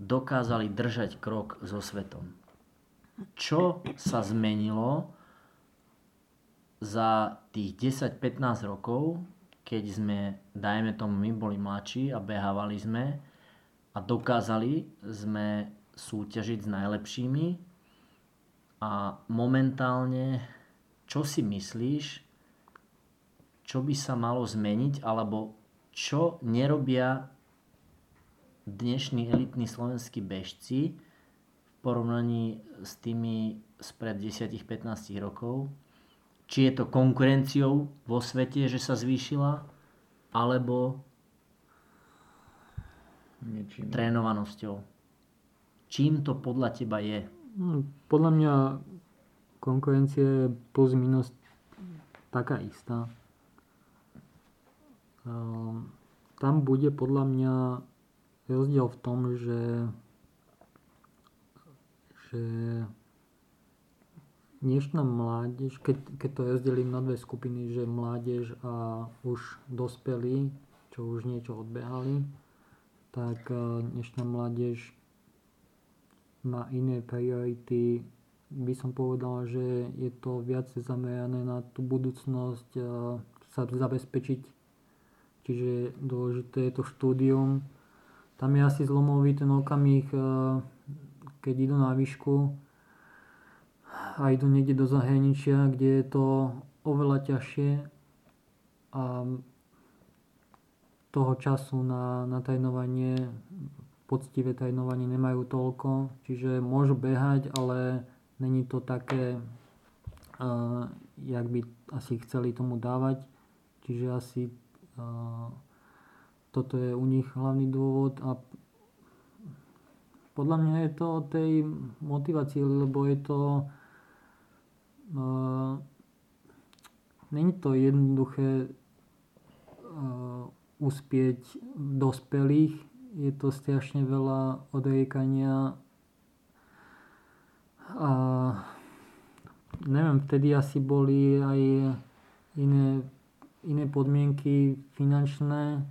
dokázali držať krok so svetom. Čo sa zmenilo za tých 10-15 rokov, keď sme, dajme tomu, my boli mladší a behávali sme a dokázali sme súťažiť s najlepšími a momentálne čo si myslíš, čo by sa malo zmeniť alebo čo nerobia dnešní elitní slovenskí bežci v porovnaní s tými spred 10-15 rokov. Či je to konkurenciou vo svete, že sa zvýšila, alebo Niečím. trénovanosťou. Čím to podľa teba je? No, podľa mňa konkurencia je plus minus taká istá. Ehm, Tam bude podľa mňa rozdiel v tom, že, že dnešná mládež, keď, keď to rozdelím na dve skupiny, že mládež a už dospelí, čo už niečo odbehali, tak eh, dnešná mládež má iné priority. By som povedal, že je to viac zamerané na tú budúcnosť eh, sa zabezpečiť. Čiže dôležité je to štúdium. Tam je asi zlomový ten okamih, eh, keď idú na výšku a idú niekde do zahraničia, kde je to oveľa ťažšie a toho času na, na trénovanie, poctivé trénovanie nemajú toľko, čiže môžu behať, ale není to také, uh, jak by asi chceli tomu dávať. Čiže asi uh, toto je u nich hlavný dôvod a podľa mňa je to o tej motivácii, lebo je to uh, není to jednoduché uh, uspieť dospelých. Je to strašne veľa odriekania a neviem, vtedy asi boli aj iné, iné podmienky finančné.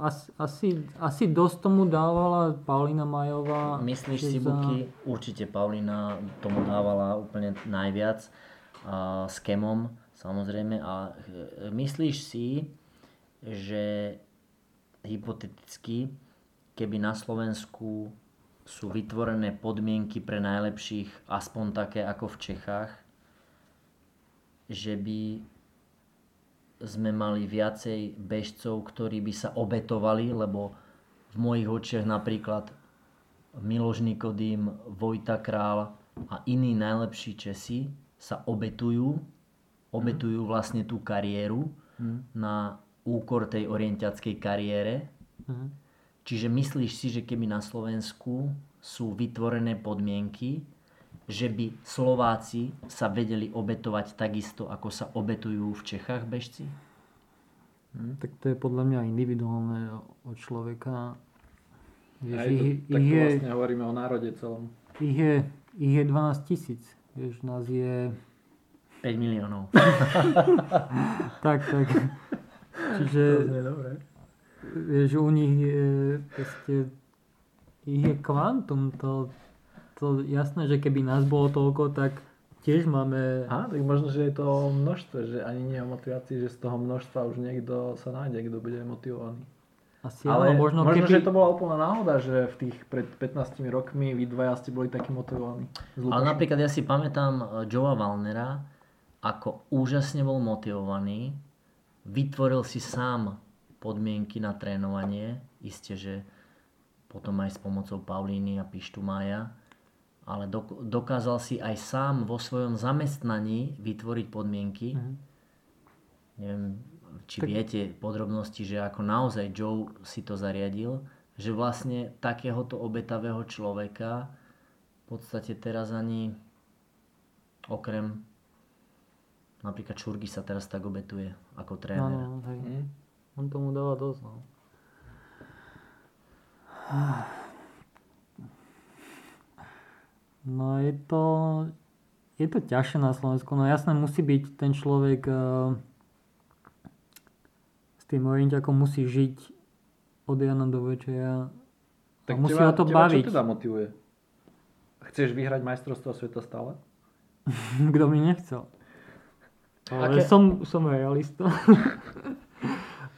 Asi, asi, asi dosť tomu dávala Paulina Majová. Myslíš si, za- Buky, určite Paulina tomu dávala úplne najviac a s Kemom samozrejme a e, myslíš si, že hypoteticky, keby na Slovensku sú vytvorené podmienky pre najlepších, aspoň také ako v Čechách, že by sme mali viacej bežcov, ktorí by sa obetovali, lebo v mojich očiach napríklad Miloš Nikodým, Vojta Král a iní najlepší Česi sa obetujú, obetujú vlastne tú kariéru na úkor tej orientiackej kariére. Mhm. Čiže myslíš si, že keby na Slovensku sú vytvorené podmienky, že by Slováci sa vedeli obetovať takisto, ako sa obetujú v Čechách bežci? Hm, Tak to je podľa mňa individuálne od človeka. Vieš, Aj ich, to, tak ich, to je, vlastne hovoríme o národe celom. ich, je, ich je 12 tisíc. Vieš, nás je... 5 miliónov. Tak, tak. Čiže, dobre. vieš, u nich je proste... Ich je kvantum. To, to jasné, že keby nás bolo toľko, tak tiež máme... Á, tak možno, že je to o množstve, že ani nie o motivácii, že z toho množstva už niekto sa nájde, kto bude motivovaný. Asi Ale áno, možno, možno keby... že to bola úplná náhoda, že v tých pred 15 rokmi vy dvaja ste boli takí motivovaní. Ale napríklad ja si pamätám eh, Joea Valnera, ako úžasne bol motivovaný, vytvoril si sám podmienky na trénovanie, isté, že potom aj s pomocou Paulíny a Pištu Maja, ale dok- dokázal si aj sám vo svojom zamestnaní vytvoriť podmienky. Mhm. Neviem, či viete podrobnosti, že ako naozaj Joe si to zariadil, že vlastne takéhoto obetavého človeka v podstate teraz ani okrem napríklad Čurgy sa teraz tak obetuje ako No, tréner. no, hej. Hm? On tomu dáva dosť, no. No je to, je to ťažšie na Slovensku. No jasné, musí byť ten človek uh, s tým orientiakom musí žiť od Jana do večera. Tak a musí teba, o to teba baviť. čo teda motivuje? Chceš vyhrať majstrovstvo sveta stále? Kto by nechcel. Ale Aké- som, som realista.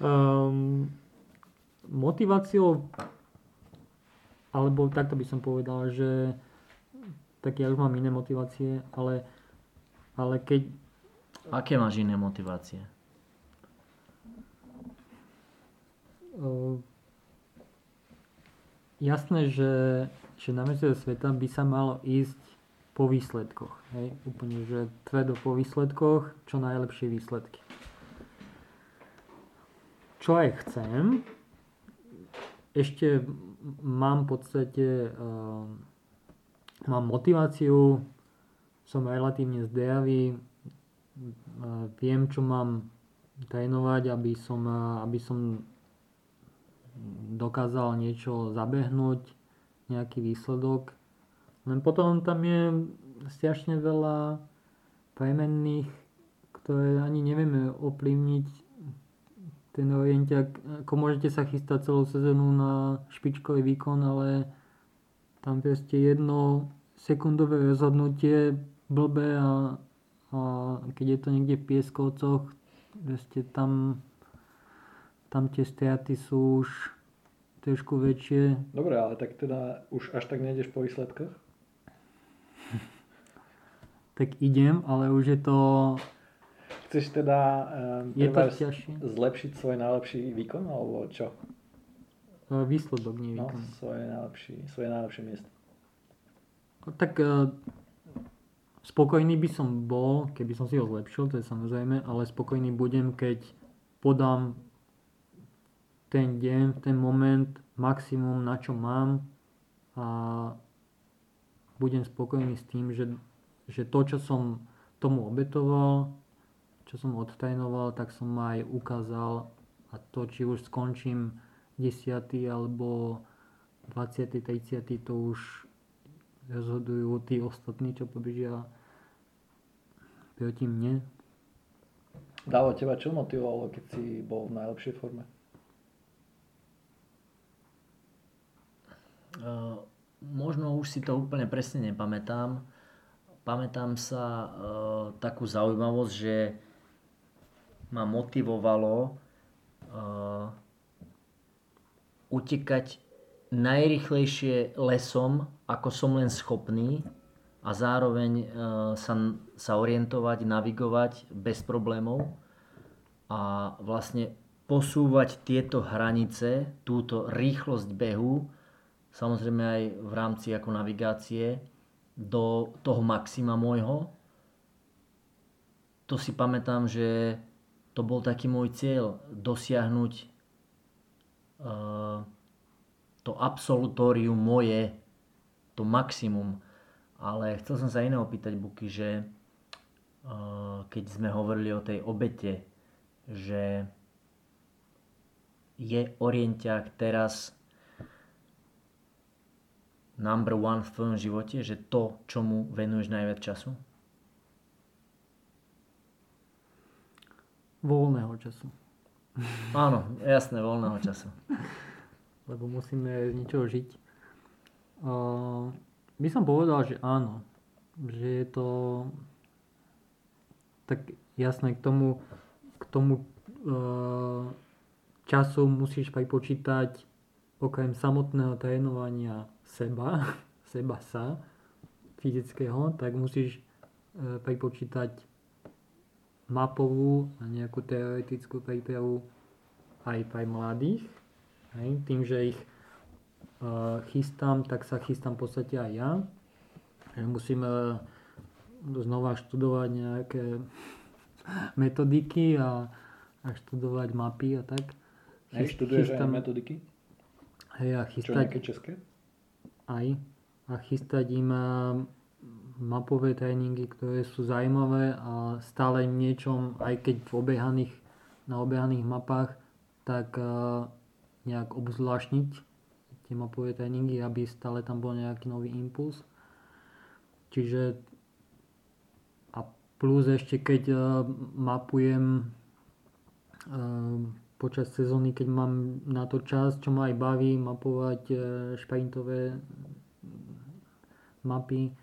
um, motiváciou, alebo takto by som povedal, že tak ja už mám iné motivácie, ale, ale keď Aké máš iné motivácie? uh, jasné, že, že na meste sveta by sa malo ísť po výsledkoch. Hej? Úplne, že tvrdo po výsledkoch, čo najlepšie výsledky. Čo aj chcem, ešte mám v podstate uh, mám motiváciu, som relatívne zdejavý, viem, čo mám trénovať, aby som, aby som dokázal niečo zabehnúť, nejaký výsledok. Len potom tam je strašne veľa premenných, ktoré ani nevieme ovplyvniť ten orientiak. Ako môžete sa chystať celú sezónu na špičkový výkon, ale tam proste jedno sekundové rozhodnutie blbé a, a keď je to niekde v pieskovcoch, proste tam, tam tie straty sú už trošku väčšie. Dobre, ale tak teda už až tak nejdeš po výsledkoch? Tak idem, ale už je to, Chceš teda um, je to ťažšie. zlepšiť svoj najlepší výkon, alebo čo? E, Výsledok, nie No, svoje najlepšie, svoje najlepšie miesto. Tak e, spokojný by som bol, keby som si ho zlepšil, to je samozrejme, ale spokojný budem, keď podám ten deň, ten moment, maximum, na čo mám a budem spokojný s tým, že, že to, čo som tomu obetoval, čo som odtajnoval, tak som aj ukázal a to, či už skončím 10. alebo 20. 30. to už rozhodujú tí ostatní, čo pobežia proti mne. Davo, teba čo motivovalo, keď si bol v najlepšej forme? Uh, možno už si to úplne presne nepamätám. Pamätám sa uh, takú zaujímavosť, že ma motivovalo uh, utekať najrychlejšie lesom, ako som len schopný a zároveň uh, sa, sa orientovať, navigovať bez problémov a vlastne posúvať tieto hranice, túto rýchlosť behu, samozrejme aj v rámci ako navigácie, do toho maxima môjho. To si pamätám, že to bol taký môj cieľ, dosiahnuť to absolutórium moje, to maximum. Ale chcel som sa iného opýtať, Buky, že uh, keď sme hovorili o tej obete, že je orientiak teraz number one v tvojom živote, že to, čomu venuješ najviac času? Voľného času. Áno, jasné, voľného času. lebo musíme z ničoho žiť. Uh, by som povedal, že áno. Že je to tak jasné k tomu, k tomu uh, času musíš pripočítať okrem samotného trénovania seba, seba sa, fyzického, tak musíš uh, pripočítať mapovú a nejakú teoretickú prípravu aj pre mladých. Hej, tým, že ich uh, chystám, tak sa chystám v podstate aj ja. Že musím uh, znova študovať nejaké metodiky a, a študovať mapy a tak. Hej, študuješ aj metodiky? Hej, a Čo chystať nejaké české? aj a chystať im uh, mapové tréningy, ktoré sú zaujímavé a stále niečom, aj keď v obehaných, na obehaných mapách, tak uh, nejak obzvláštniť tie mapové tréningy, aby stále tam bol nejaký nový impuls. čiže a plus ešte keď uh, mapujem uh, počas sezóny, keď mám na to čas, čo ma aj baví, mapovať šprintové mapy,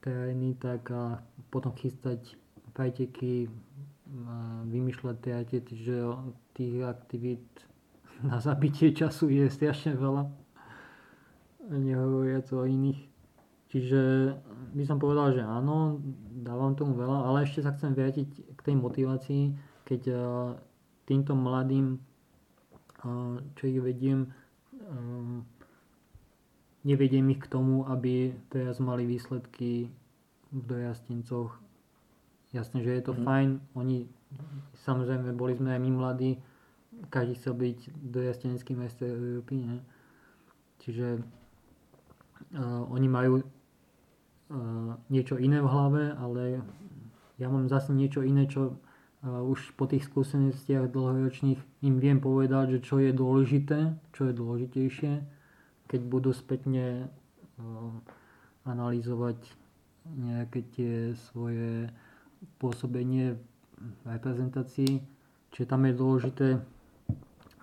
terény, tak a potom chystať preteky, vymýšľať tie že tých aktivít na zabitie času je strašne veľa. Nehovoriac o iných. Čiže by som povedal, že áno, dávam tomu veľa, ale ešte sa chcem vrátiť k tej motivácii, keď týmto mladým, čo ich vediem, nevediem ich k tomu, aby teraz mali výsledky v dojazdencoch. Jasne, že je to mm. fajn, oni, samozrejme, boli sme aj my mladí, každý chcel byť dojazdenecký majster Európy, ne? Čiže uh, oni majú uh, niečo iné v hlave, ale ja mám zase niečo iné, čo uh, už po tých skúsenostiach dlhoročných im viem povedať, že čo je dôležité, čo je dôležitejšie, keď budú spätne uh, analyzovať nejaké tie svoje pôsobenie v reprezentácii. Čiže tam je dôležité,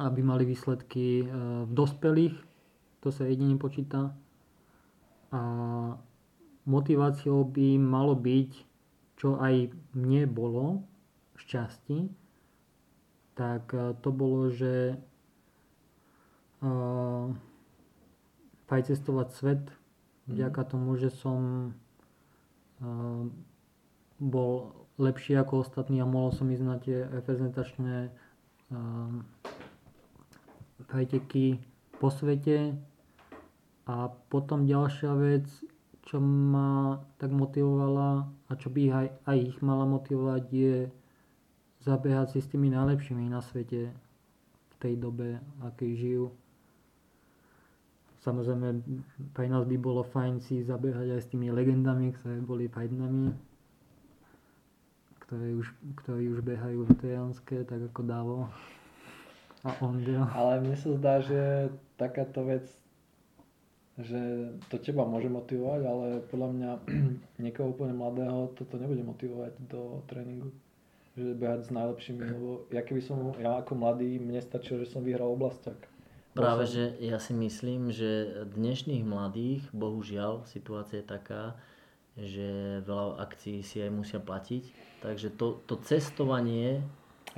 aby mali výsledky e, v dospelých, to sa jedine počíta. A motiváciou by malo byť, čo aj mne bolo šťastí, tak e, to bolo, že uh, cestovať svet mhm. vďaka tomu, že som Ehm, bol lepší ako ostatní a mohol som ísť na tie reprezentačné um, preteky po svete. A potom ďalšia vec, čo ma tak motivovala a čo by aj, aj ich mala motivovať je zabiehať si s tými najlepšími na svete v tej dobe, akej žijú. Samozrejme, pre nás by bolo fajn si zabiehať aj s tými legendami, ktoré boli pred nami, ktoré už, ktorí už behajú veteránske, tak ako Davo a Ondel. Ale mne sa zdá, že takáto vec, že to teba môže motivovať, ale podľa mňa niekoho úplne mladého toto nebude motivovať do tréningu. Že behať s najlepšími, lebo ja keby som, ja ako mladý, mne stačilo, že som vyhral oblasťak Práve, že ja si myslím, že dnešných mladých, bohužiaľ, situácia je taká, že veľa akcií si aj musia platiť. Takže to, to cestovanie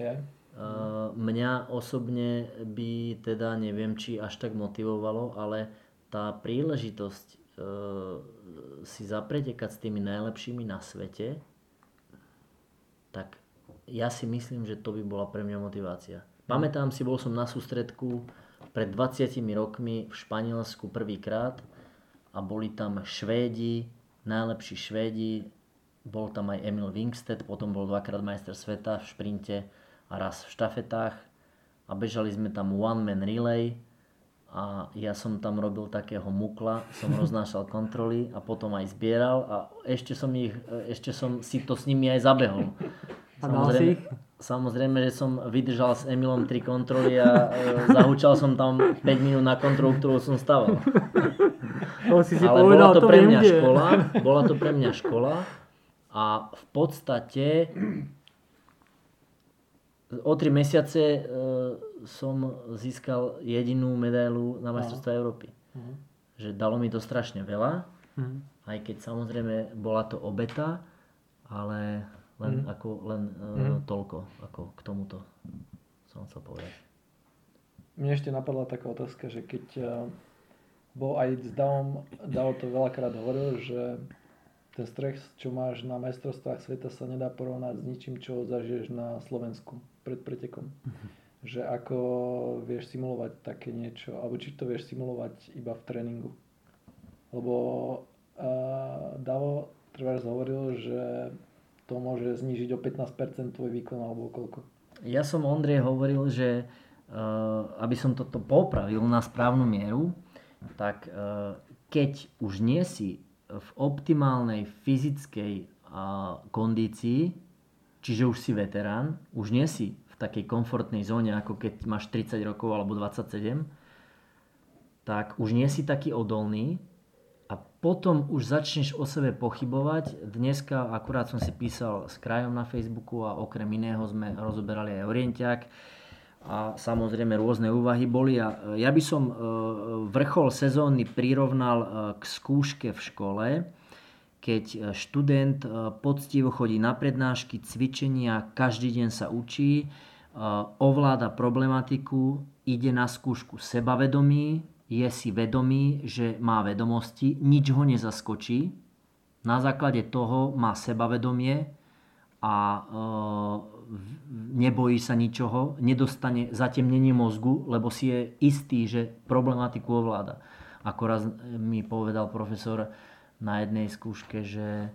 je. Uh, mňa osobne by teda neviem, či až tak motivovalo, ale tá príležitosť uh, si zapretekať s tými najlepšími na svete, tak ja si myslím, že to by bola pre mňa motivácia. Pamätám si, bol som na sústredku pred 20 rokmi v Španielsku prvýkrát a boli tam Švédi, najlepší Švédi, bol tam aj Emil Wingstedt, potom bol dvakrát majster sveta v šprinte a raz v štafetách a bežali sme tam one man relay a ja som tam robil takého mukla, som roznášal kontroly a potom aj zbieral a ešte som, ich, ešte som si to s nimi aj zabehol. Samozrejme, Samozrejme, že som vydržal s Emilom tri kontroly a e, zahúčal som tam 5 minút na kontrolu, ktorú som stával. To si si Ale povedal, bola to, to pre mňa škola, bola to pre mňa škola a v podstate o 3 mesiace e, som získal jedinú medailu na majstrovstve Európy. Uh-huh. Že dalo mi to strašne veľa, uh-huh. aj keď samozrejme bola to obeta, ale len, mm. ako, len uh, mm. toľko, ako k tomuto som chcel povedať. Mne ešte napadla taká otázka, že keď uh, bol aj s Davom, Davo to veľakrát hovoril, že ten stres, čo máš na majstrovstvách sveta sa nedá porovnať s ničím, čo zažiješ na Slovensku pred pretekom. Mm-hmm. Že ako vieš simulovať také niečo, alebo či to vieš simulovať iba v tréningu. Lebo uh, Davo treba hovoril, že to môže znižiť o 15% tvoj výkon alebo koľko. Ja som Ondrej hovoril, že uh, aby som toto popravil na správnu mieru, tak uh, keď už nie si v optimálnej fyzickej uh, kondícii, čiže už si veterán, už nie si v takej komfortnej zóne, ako keď máš 30 rokov alebo 27, tak už nie si taký odolný a potom už začneš o sebe pochybovať. Dneska akurát som si písal s krajom na Facebooku a okrem iného sme rozoberali aj Orientiak a samozrejme rôzne úvahy boli. A ja by som e, vrchol sezóny prirovnal e, k skúške v škole, keď e, študent poctivo chodí na prednášky, cvičenia, každý deň sa učí, ovláda problematiku, ide na skúšku sebavedomí, je si vedomý, že má vedomosti, nič ho nezaskočí, na základe toho má sebavedomie a e, nebojí sa ničoho, nedostane zatemnenie mozgu, lebo si je istý, že problematiku ovláda. Ako mi povedal profesor na jednej skúške, že,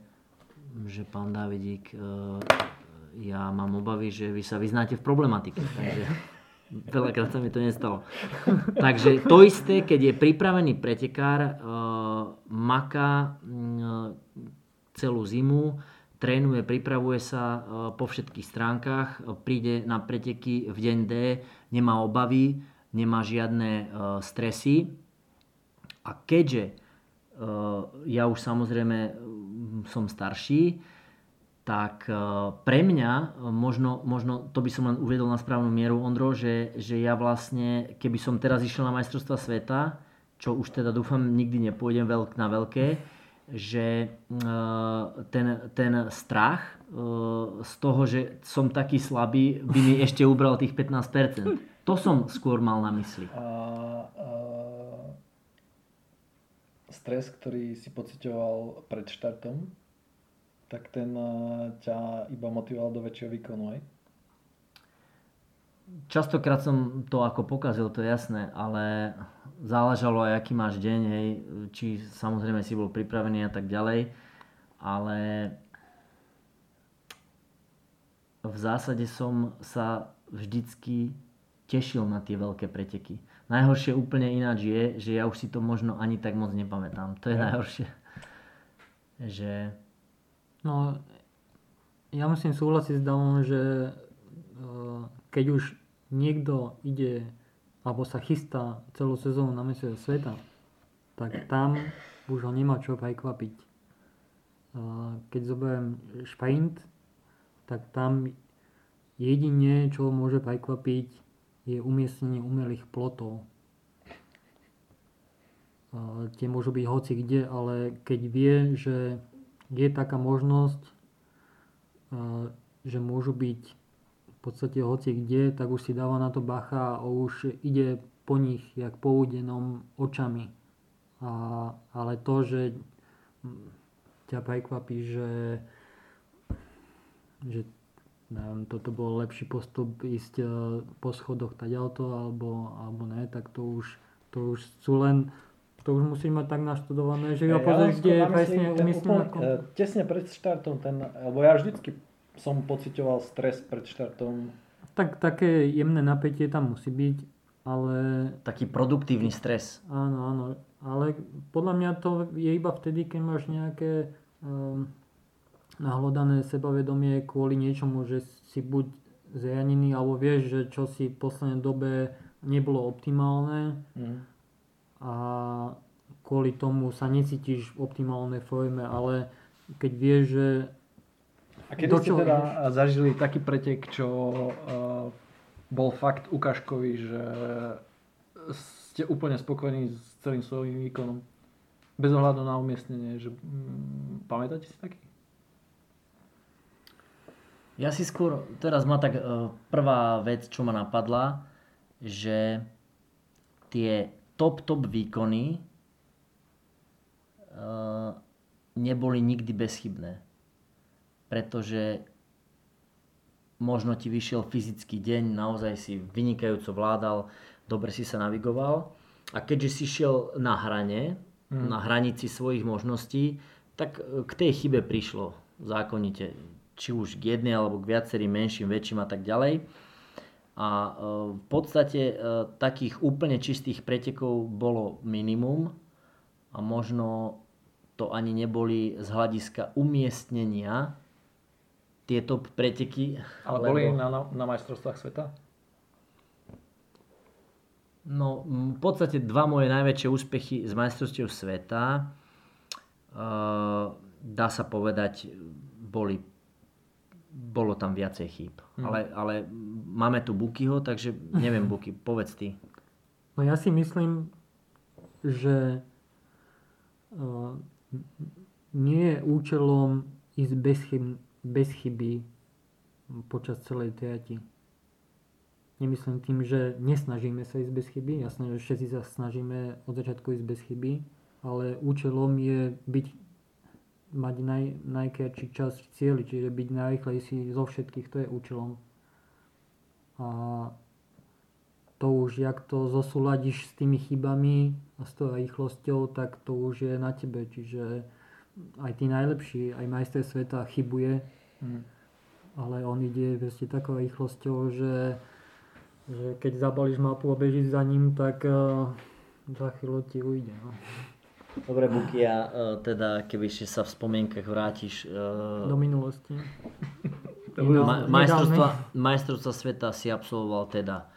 že pán Davidík, e, ja mám obavy, že vy sa vyznáte v problematike. Takže Veľakrát sa mi to nestalo. Takže to isté, keď je pripravený pretekár, uh, maká uh, celú zimu, trénuje, pripravuje sa uh, po všetkých stránkach, príde na preteky v deň D, nemá obavy, nemá žiadne stresy. A keďže ja už samozrejme som starší, tak e, pre mňa, e, možno, možno to by som len uvedol na správnu mieru, Ondro, že, že ja vlastne, keby som teraz išiel na majstrovstva sveta, čo už teda dúfam nikdy nepôjdem veľk na veľké, že e, ten, ten strach z toho, že som taký slabý, by mi ešte ubral tých 15%. To som skôr mal na mysli. A, a, stres, ktorý si pocitoval pred štartom, tak ten eh, ťa iba motivoval do väčšieho výkonu, aj? Častokrát som to ako pokazil, to je jasné, ale záležalo aj aký máš deň, hej, či samozrejme si bol pripravený a tak ďalej, ale v zásade som sa vždycky tešil na tie veľké preteky. Najhoršie úplne ináč je, že ja už si to možno ani tak moc nepamätám. To je ja. najhoršie. Že No, ja musím súhlasiť s Davom, že e, keď už niekto ide alebo sa chystá celú sezónu na mesiac sveta, tak tam už ho nemá čo prekvapiť. E, keď zoberiem šprint, tak tam jedine, čo môže prekvapiť, je umiestnenie umelých plotov. E, tie môžu byť hoci kde, ale keď vie, že je taká možnosť, že môžu byť v podstate hoci kde, tak už si dáva na to bacha a už ide po nich jak po údenom očami. A, ale to, že ťa prekvapí, že, že neviem, toto bol lepší postup ísť e, po schodoch taďalto alebo, alebo ne, tak to už, to už sú len to už musíš mať tak naštudované, že ja, pozrieš, kde je presne umiestnené. Ako... Tesne pred štartom, ten, lebo ja vždycky som pocitoval stres pred štartom. Tak také jemné napätie tam musí byť, ale... Taký produktívny stres. Áno, áno. Ale podľa mňa to je iba vtedy, keď máš nejaké um, nahlodané sebavedomie kvôli niečomu, že si buď zranený, alebo vieš, že čo si v poslednej dobe nebolo optimálne. Mm a kvôli tomu sa necítiš v optimálnej forme, ale keď vieš, že... A kedy ste teda ideš? zažili taký pretek, čo uh, bol fakt ukážkový, že ste úplne spokojní s celým svojím výkonom? Bez ohľadu na umiestnenie, že um, pamätáte si taký? Ja si skôr, teraz ma tak uh, prvá vec, čo ma napadla, že tie top, top výkony uh, neboli nikdy bezchybné. Pretože možno ti vyšiel fyzický deň, naozaj si vynikajúco vládal, dobre si sa navigoval. A keďže si šiel na hrane, mm. na hranici svojich možností, tak eh, k tej chybe prišlo zákonite. Či už k jednej alebo k viacerým menším, väčším a tak ďalej. A e, v podstate e, takých úplne čistých pretekov bolo minimum a možno to ani neboli z hľadiska umiestnenia tieto preteky. Ale lebo... boli na, na, na majstrovstvách sveta? No, v podstate dva moje najväčšie úspechy z majstrovstiev sveta dá sa povedať, boli, bolo tam viacej chýb. Hmm. Ale, ale máme tu Bukyho, takže neviem Buky, povedz ty. No ja si myslím, že uh, nie je účelom ísť bez, chyb, bez chyby počas celej triaty. Nemyslím tým, že nesnažíme sa ísť bez chyby. Jasné, že všetci sa snažíme od začiatku ísť bez chyby, ale účelom je byť, mať naj, najkratší čas v cieli, čiže byť najrychlejší zo všetkých, to je účelom. A to už, jak to zosúľadiš s tými chybami a s tou rýchlosťou, tak to už je na tebe. Čiže aj tí najlepší, aj majster sveta chybuje, hmm. ale on ide proste takou rýchlosťou, že že keď zabalíš mapu a bežíš za ním, tak uh, za chvíľu ti ujde. No. Dobre, Buky, a uh, teda keby ešte sa v spomienkach vrátiš... Uh, Do minulosti. ma- majstrovstva, majstrovstva sveta si absolvoval teda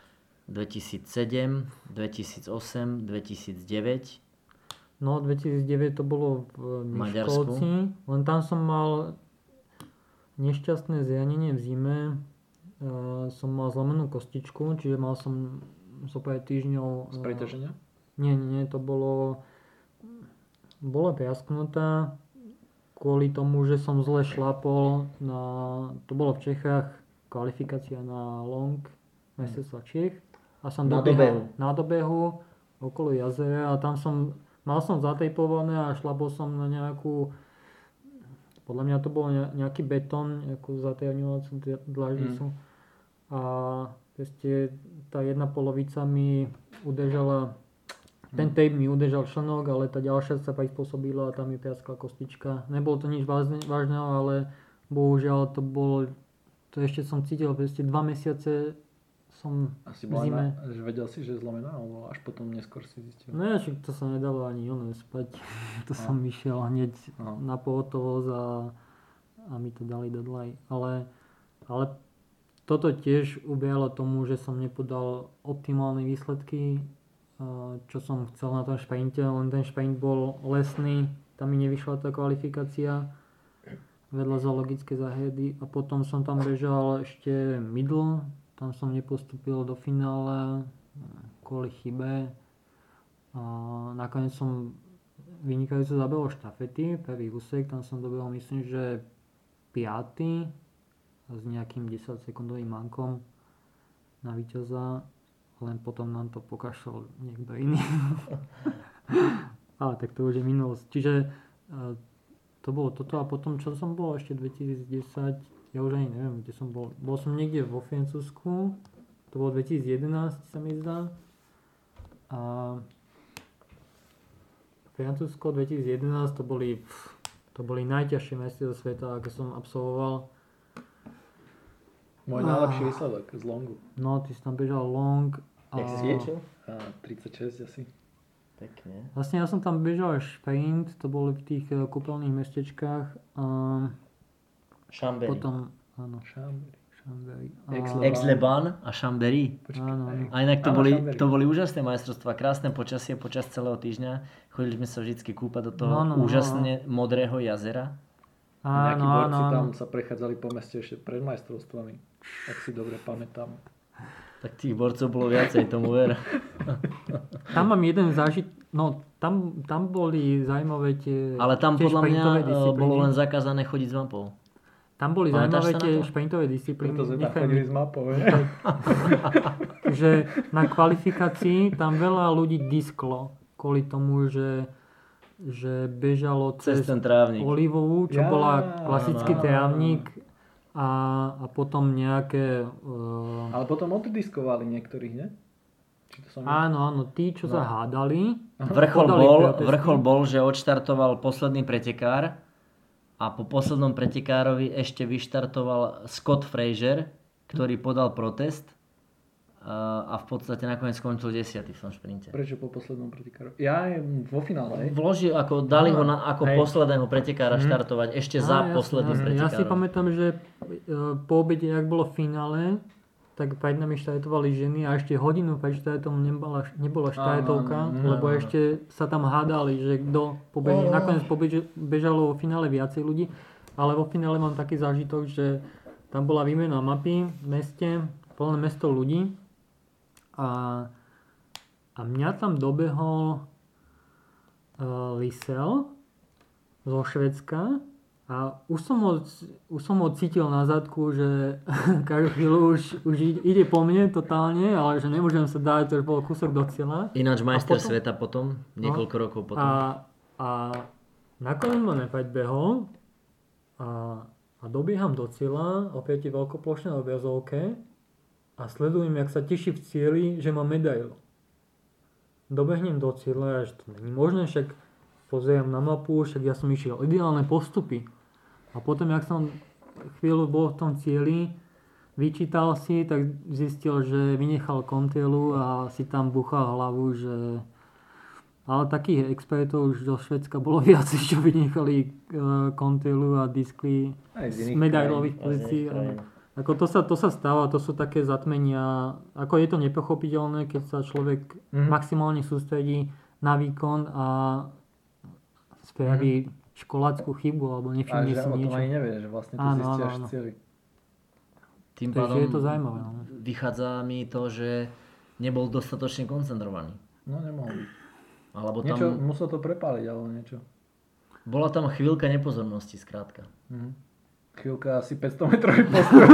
2007, 2008, 2009. No, 2009 to bolo v Miškolci, len tam som mal nešťastné zranenie v zime, uh, som mal zlomenú kostičku, čiže mal som pár týždňov... Z preťaženia? Nie, nie, to bolo... Bola priasknutá kvôli tomu, že som zle šlapol na... To bolo v Čechách kvalifikácia na long mestectva Čech. A som na dobehu. Na dobehu okolo jazera a tam som... Mal som zatejpované a šlapol som na nejakú podľa mňa to bol nejaký betón, nejakú zatajňovacú dlažnicu. Mm. A proste tá jedna polovica mi udržala, ten tape mi udržal členok, ale tá ďalšia sa prispôsobila a tam mi piaskla kostička. Nebolo to nič vážneho, ale bohužiaľ to bolo, to ešte som cítil, proste dva mesiace som Asi v zime. Na, že vedel si, že je zlomená, alebo až potom neskôr si zistil? No ja, to sa nedalo ani ono spať. to no. som išiel hneď no. na pohotovosť a, a mi to dali do dlaj. Ale, ale toto tiež ubialo tomu, že som nepodal optimálne výsledky, čo som chcel na tom šprinte, len ten šprint bol lesný, tam mi nevyšla tá kvalifikácia vedľa zoologické záhrady a potom som tam bežal ešte middle, tam som nepostupil do finále kvôli chybe. A nakoniec som vynikajúco zabehol štafety, prvý úsek, tam som dobehol myslím, že 5. s nejakým 10 sekundovým mankom na víťaza, len potom nám to pokašľal niekto iný. Ale tak to už je minulosť. Čiže e, to bolo toto a potom čo som bol ešte 2010, ja už ani neviem, kde som bol. Bol som niekde vo Francúzsku, to bolo 2011 sa mi zdá. A Francúzsko 2011 to boli, to boli najťažšie meste zo sveta, aké som absolvoval. Môj najlepší výsledok z longu. No, ty si tam bežal long. A... Jak si sviečil? 36 asi. Pekne. Vlastne ja som tam bežal šprint, to boli v tých eh, kúpeľných mestečkách. A Chambéry. Potom, áno. Chambéry. Chambéry. Ex-Leban a Chambéry. Áno, áno. A inak to, áno, boli, to boli úžasné majstrovstvá, krásne počasie počas celého týždňa. Chodili sme sa vždy kúpať do toho no, no, úžasne no, no. modrého jazera. Áno, Nejakí borci áno, tam sa prechádzali po meste ešte pred majstrovstvami, ak si dobre pamätám. Tak tých borcov bolo viacej, tomu ver. tam mám jeden zážit, no tam, tam boli zaujímavé tie... Ale tam podľa mňa eh, bolo len zakázané chodiť s mapou. Tam boli zaujímavé tie šprintové disciplíny. Preto sme tam s mapou. že na kvalifikácii tam veľa ľudí disklo kvôli tomu, že že bežalo cez, cez ten trávnik. olivovú, čo ja, bola klasický trávnik a, a potom nejaké... Uh... Ale potom oddiskovali niektorých, ne? Či to som... Áno, áno, tí, čo no. sa hádali. Vrchol bol, vrchol bol, že odštartoval posledný pretekár a po poslednom pretekárovi ešte vyštartoval Scott Fraser, ktorý podal protest a v podstate nakoniec skončil desiatý v tom šprinte. Prečo po poslednom pretekárovi? Ja je vo finále. Vložil, ako, dali ho na, ako hej. posledného pretekára hmm. štartovať, ešte za posledným pretekárom. Ja si pamätám, že e, po obede, ak bolo v finále, tak pred nami štajtovali ženy a ešte hodinu pred štajtom nebola, nebola Áno, áno, lebo áno. ešte sa tam hádali, že kto pobeží. Nakoniec pobež, bežalo vo finále viacej ľudí, ale vo finále mám taký zážitok, že tam bola výmena mapy v meste, plné mesto ľudí a, a mňa tam dobehol uh, Lisel zo Švedska a už som, ho, už som ho cítil na zadku, že každú chvíľu už, už ide- po mne totálne, ale že nemôžem sa dať, to už bol kúsok do cieľa. Ináč majster potom- sveta potom, niekoľko rokov potom. A, a nakoniec ma nepredbehol a, a dobieham do cieľa, opäť je veľkoplošné na obrazovke a sledujem, jak sa teší v cieli, že má medailu. Dobehnem do cieľa, že to není možné, však pozerám na mapu, však ja som išiel ideálne postupy. A potom, jak som chvíľu bol v tom cieli, vyčítal si, tak zistil, že vynechal kontelu a si tam buchal hlavu, že... Ale takých expertov už do Švedska bolo viac, čo vynechali uh, kontelu a diskly z medailových pozícií. Ako to sa, to sa stáva, to sú také zatmenia, ako je to nepochopiteľné, keď sa človek Mhm. maximálne sústredí na výkon a spraví školáckú chybu alebo A nevšimne že si o tom niečo. ani nevie, že vlastne to Áno, zistí áno, áno. Tým Takže pádom je to zaujímavé. No. vychádza mi to, že nebol dostatočne koncentrovaný. No nemohol byť. Alebo tam, Niečo, musel to prepáliť, alebo niečo. bola tam chvíľka nepozornosti, skrátka. Mhm. Chvíľka asi 500 metrový postup.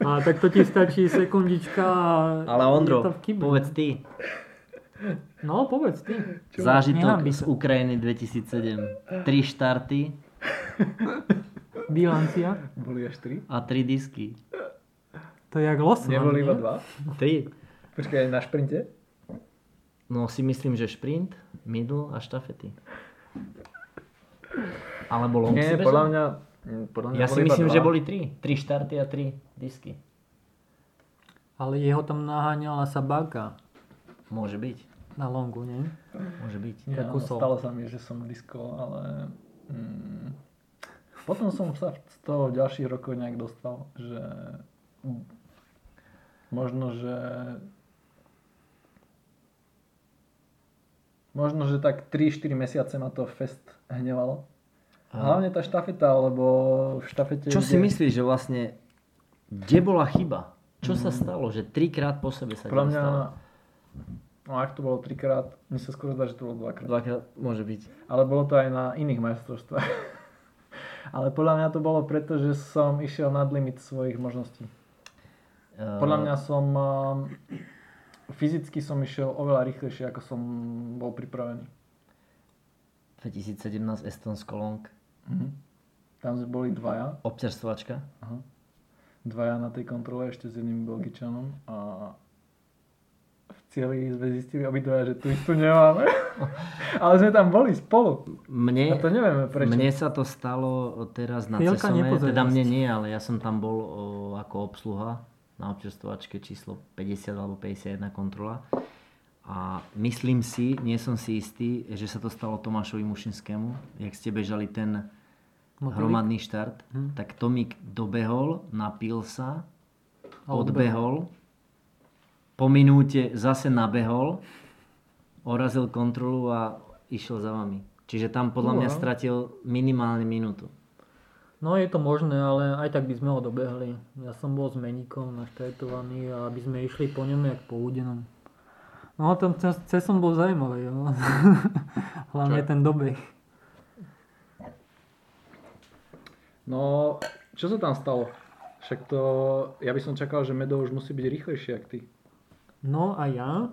A tak to ti stačí sekundička a Ale Ondro, to v kybe. povedz ty, No, povedz ty. zážitok Nehambi z. Ukrajiny 2007. Tri štarty Bilancia. Boli až 3. a tri disky. To je jak Losman, Neboli iba 2. Tri. Počkaj, na šprinte? No si myslím, že šprint, middle a štafety. Alebo long Nie, podľa mňa... mm, Podľa mňa Ja si myslím, dva. že boli tri. Tri štarty a tri disky. Ale jeho tam naháňala Sabaka Môže byť. na longu, nie? Môže byť. Áno, kusol. stalo sa mi, že som disko, ale... Mm, potom som sa z toho v ďalších rokoch nejak dostal, že... Možno, že... Možno, že tak 3-4 mesiace ma to fest hnevalo. A Hlavne tá štafeta, lebo v štafete... čo si ide- myslíš, že vlastne, kde bola chyba? Čo sa stalo, že trikrát po sebe sa Podľa mňa... stalo? No ak to bolo trikrát, mi sa skoro zdá, že to bolo dvakrát. Dvakrát môže byť. Ale bolo to aj na iných majstrovstvách. Ale podľa mňa to bolo preto, že som išiel nad limit svojich možností. Podľa mňa som... um, Fyzicky som išiel oveľa rýchlejšie, ako som bol pripravený. 2017 Estonsko Long. Tam sme boli dvaja. Občerstvačka. Aha. Dvaja na tej kontrole, ešte s jedným Belgičanom. A v cieli sme zistili obidvaja, že tu istú nemáme. Ale sme tam boli spolu. A Mne, to nevieme prečo. mne sa to stalo teraz na Chvíľka Cesome, teda mne nie, ale ja som tam bol o, ako obsluha na občerstvačke číslo 50 alebo 51 kontrola. A myslím si, nie som si istý, že sa to stalo Tomášovi Mušinskému, jak ste bežali ten Motorik? hromadný štart, tak Tomík dobehol, napil sa, A odbehol, po minúte zase nabehol, orazil kontrolu a išiel za vami. Čiže tam podľa mňa Wow. stratil minimálne minútu. No je to možné, ale aj tak by sme ho dobehli. Ja som bol s meníkom naštartovaný a aby sme išli po ňom jak po údenom. No ten som bol zaujímavý, jo. Hlavne Čo? ten dobeh. No, čo sa tam stalo? Však to, ja by som čakal, že Medo už musí byť rýchlejší, jak ty. No a ja?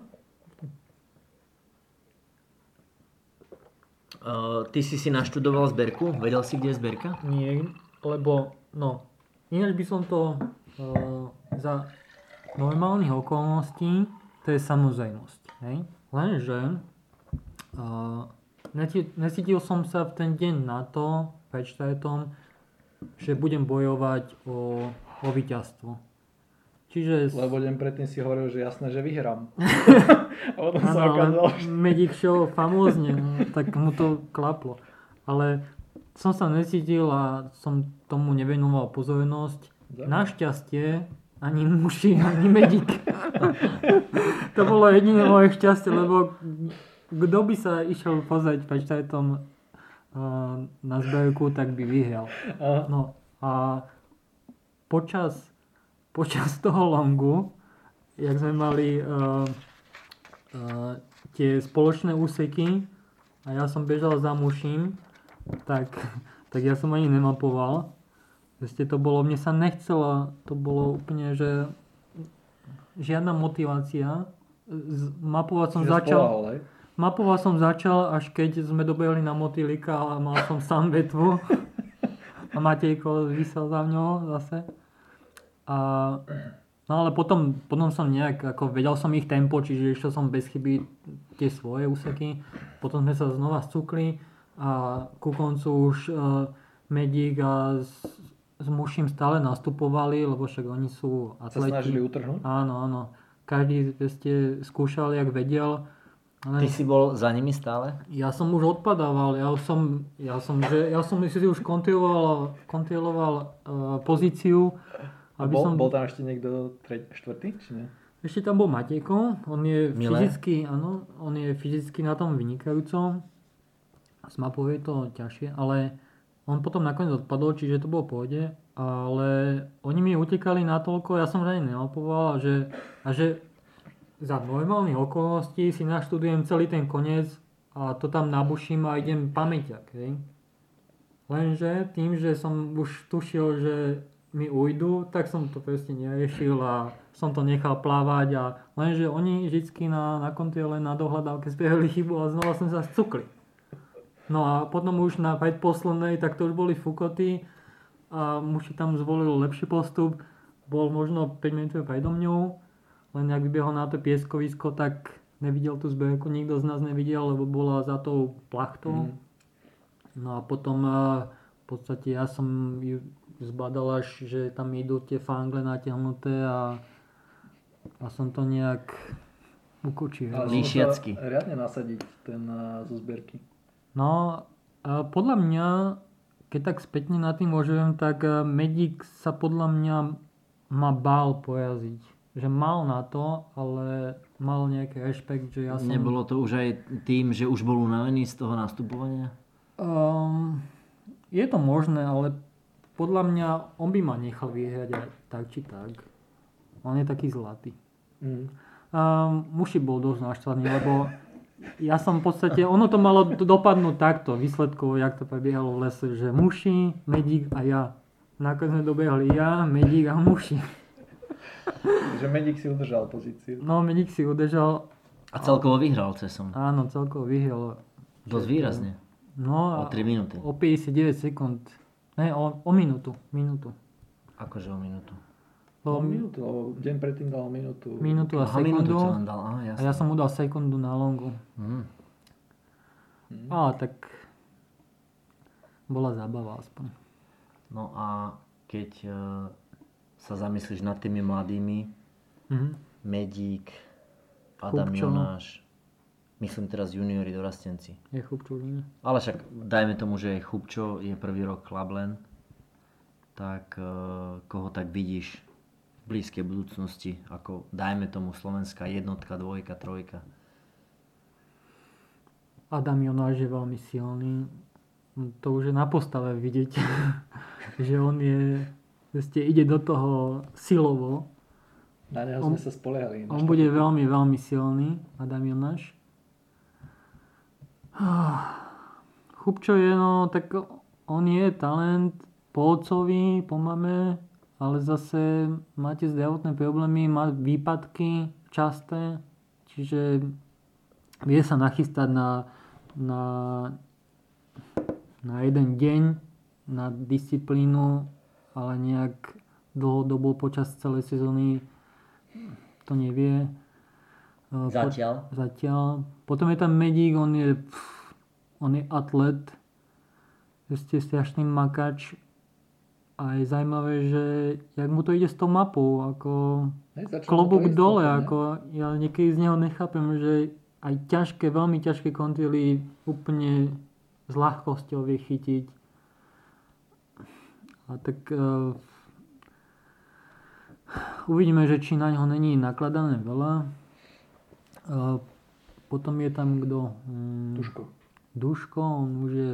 Uh, ty si si naštudoval zberku? Vedel si, kde je zberka? Nie, lebo no, ináč by som to uh, za normálnych okolností, to je samozrejmosť. Hej? Lenže uh, necítil som sa v ten deň na to, pred štartom, že budem bojovať o, o víťazstvo. Čiže... Lebo deň predtým si hovoril, že jasné, že vyhrám. a potom sa Áno, okázalo, ale že... Medic show famózne, no, tak mu to klaplo. Ale som sa necítil a som tomu nevenoval pozornosť. Našťastie ani muši, ani medík. to bolo jediné moje šťastie, lebo kto by sa išiel pozrieť pečtajtom uh, na zbojku, tak by vyhral. No a počas, počas toho longu, jak sme mali uh, uh, tie spoločné úseky a ja som bežal za muším, tak, tak ja som ani nemapoval. Proste to bolo, mne sa nechcelo, to bolo úplne, že žiadna motivácia. Mapovať som Čiže začal, spolahol, hej? mapovať som začal, až keď sme dobehli na motýlika a mal som sám vetvu. A Matejko vysel za mňou zase. A, no ale potom, potom som nejak, ako vedel som ich tempo, čiže išiel som bez chyby tie svoje úseky. Potom sme sa znova scukli a ku koncu už uh, Medík a s, Muším stále nastupovali, lebo však oni sú Sa atleti. snažili utrhnúť? Áno, áno. Každý ste skúšal, jak vedel. Ale Ty si bol za nimi stále? ja som už odpadával, ja som, ja som, že, ja som si už kontroloval, kontroloval uh, pozíciu, A aby bol, som... bol tam ešte niekto tre, štvrtý, či nie? Ešte tam bol Matejko, on je Miller? fyzicky, áno, on je fyzicky na tom vynikajúco. S mapou je to ťažšie, ale on potom nakoniec odpadol, čiže to bolo pohode. Ale oni mi utekali natoľko, ja som že ani nemapoval, a že, a že za normálnych okolností si naštudujem celý ten koniec a to tam nabuším a idem pamäťak, hej. Lenže tým, že som už tušil, že mi ujdu, tak som to proste neriešil a som to nechal plávať a lenže oni vždycky na, na kontrole na dohľadávke spravili chybu a znova som sa scukli. No a potom už na predposlednej, tak to už boli fukoty a muži tam zvolil lepší postup. Bol možno 5 minút predo mňou, len ak vybehol na to pieskovisko, tak nevidel tú zberku, nikto z nás nevidel, lebo bola za tou plachtou. Mhm. No a potom eh, v podstate ja som ju zbadal až, že tam idú tie fangle natiahnuté a, a som to nejak ukočil. Ale Líšiacky. riadne nasadiť ten uh, zo zbierky. No, a podľa mňa, keď tak spätne na tým uvažujem, tak eh, Medic sa podľa mňa ma bál pojaziť. Že mal na to, ale mal nejaký rešpekt, že ja som... Nebolo to už aj tým, že už bol unavený z toho nastupovania? Um, je to možné, ale podľa mňa on by ma nechal vyhrať aj tak či tak. On je taký zlatý. Mm. Um, muši bol dosť naštvaný, lebo ja som v podstate, ono to malo do- dopadnúť takto, výsledkovo, jak to prebiehalo v lese, že muši, medík a ja. Nakoniec sme dobehli ja, medík a muši. Že Medik si udržal pozíciu. No, medík si udržal, A celkovo vyhral cesom. áno, celkovo vyhral. Dosť výrazne. No O a 3 minúty. o 59 sekúnd. Ne, o, o minútu, minútu. Akože o minútu. No, minútu, lebo deň predtým dal minútu. minútu a Aha, minútu sekundu. ti len dal. Aha, A ja som mu dal sekundu na longu. Mm. Ale tak bola zábava aspoň. No a keď e, sa zamyslíš nad tými mladými, Mhm. Medík, Adam Kupčo. Jonáš, myslím teraz juniori dorastenci. Je chupčulín. Ale však dajme tomu, že Chupčo je prvý rok Klablen, tak e, koho tak vidíš blízkej budúcnosti, ako dajme tomu slovenská jednotka, dvojka, trojka. Adam Jonáš je veľmi silný. To už je na postave vidieť, že on je, proste ide do toho silovo. Na neho On- sme sa spoliehali. On bude veľmi, veľmi silný, Adam Jonáš. Chupčo je, no, tak on je talent po otcovi, po mame, ale zase máte zdravotné problémy, má výpadky časté, čiže vie sa nachystať na, na, na jeden deň, na disciplínu, ale nejak dlhodobo počas celej sezóny to nevie. E, po- Zatiaľ. Zatiaľ. Potom je tam Medík, on je, pff, on je atlet, ste strašný makač a je zaujímavé, že jak mu to ide s tou mapou, ako Hej, klobúk dole, ne? ako ja niekedy z neho nechápem, že aj ťažké, veľmi ťažké kontroly úplne s ľahkosťou vie chytiť. A tak uh, uvidíme, že či na ňo není nakladané veľa. Uh, potom je tam kto? Mm, Tuško. Duško, on už je...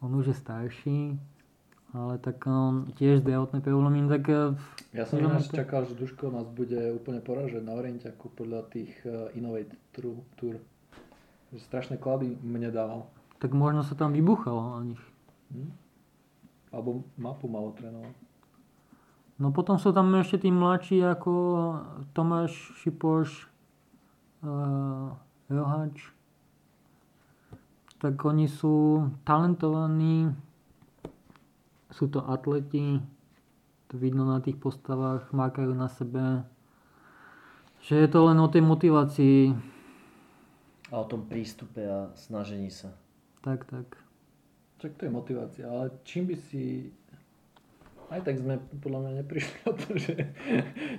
on už je starší, ale tak on tiež zdravotné problémy, tak... eh, Ja som ináč to- čakal, že Duško nás bude úplne poražať na orientiaku podľa tých uh, Innovate Tour. Tour. Že strašné klady mne dával. tak možno sa tam vybuchalo na nich. Hm? Alebo mapu malo trénoval. No potom sú tam ešte tí mladší ako Tomáš Šipoš, uh, Rohač. Tak oni sú talentovaní, sú to atleti, to vidno na tých postavách, mákajú na sebe. Že je to len o tej motivácii, A o tom prístupe a snažení sa. tak, tak. Čak to je motivácia, ale čím by si... Aj tak sme podľa mňa neprišli o to, že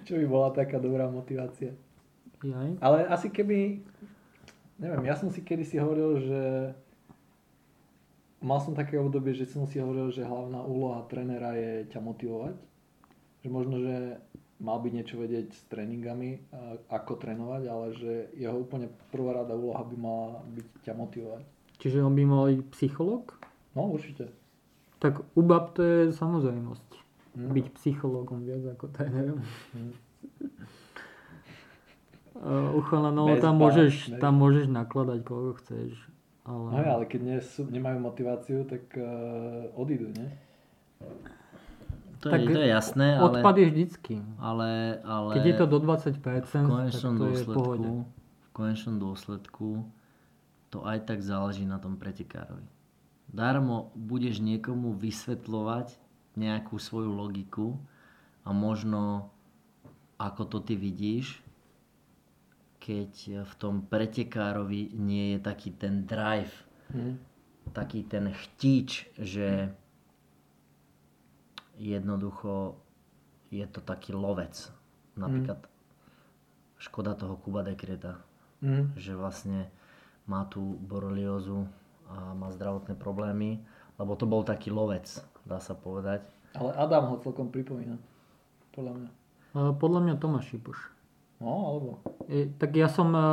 čo by bola taká dobrá motivácia. Jaj. Ale asi keby... Neviem, ja som si kedysi hovoril, že... Mal som také obdobie, že som si hovoril, že hlavná úloha trénera je ťa motivovať. Že možno, že mal by niečo vedieť s tréningami, ako trénovať, ale že jeho úplne prvá rada úloha by mala byť ťa motivovať. Čiže on by mal byť psychológ? No určite. Tak u bab to je samozrejmosť. Hm. Byť psychológom viac ako trénerom. Uh, u chalanov Bez tam môžeš, tam môžeš nakladať koľko chceš. Ale, No ale keď nie sú, nemajú motiváciu, tak uh, odídu, nie? To, Tak je, to je jasné, ale, odpad je vždycky. ale, ale Keď je to do 20%, v tak to je v pohode. dôsledku, v konečnom dôsledku to aj tak záleží na tom pretekárovi. Darmo budeš niekomu vysvetľovať nejakú svoju logiku a možno ako to ty vidíš, keď v tom pretekárovi nie je taký ten drive, Hm. taký ten chtíč, že jednoducho je to taký lovec. Napríklad škoda toho Kuba Dekreta, Hm. že vlastne má tú boreliózu a má zdravotné problémy, lebo to bol taký lovec, dá sa povedať. Ale Adam ho celkom pripomína. Podľa mňa. Podľa mňa Tomáš Šipoš. No, alebo. E, tak ja som e,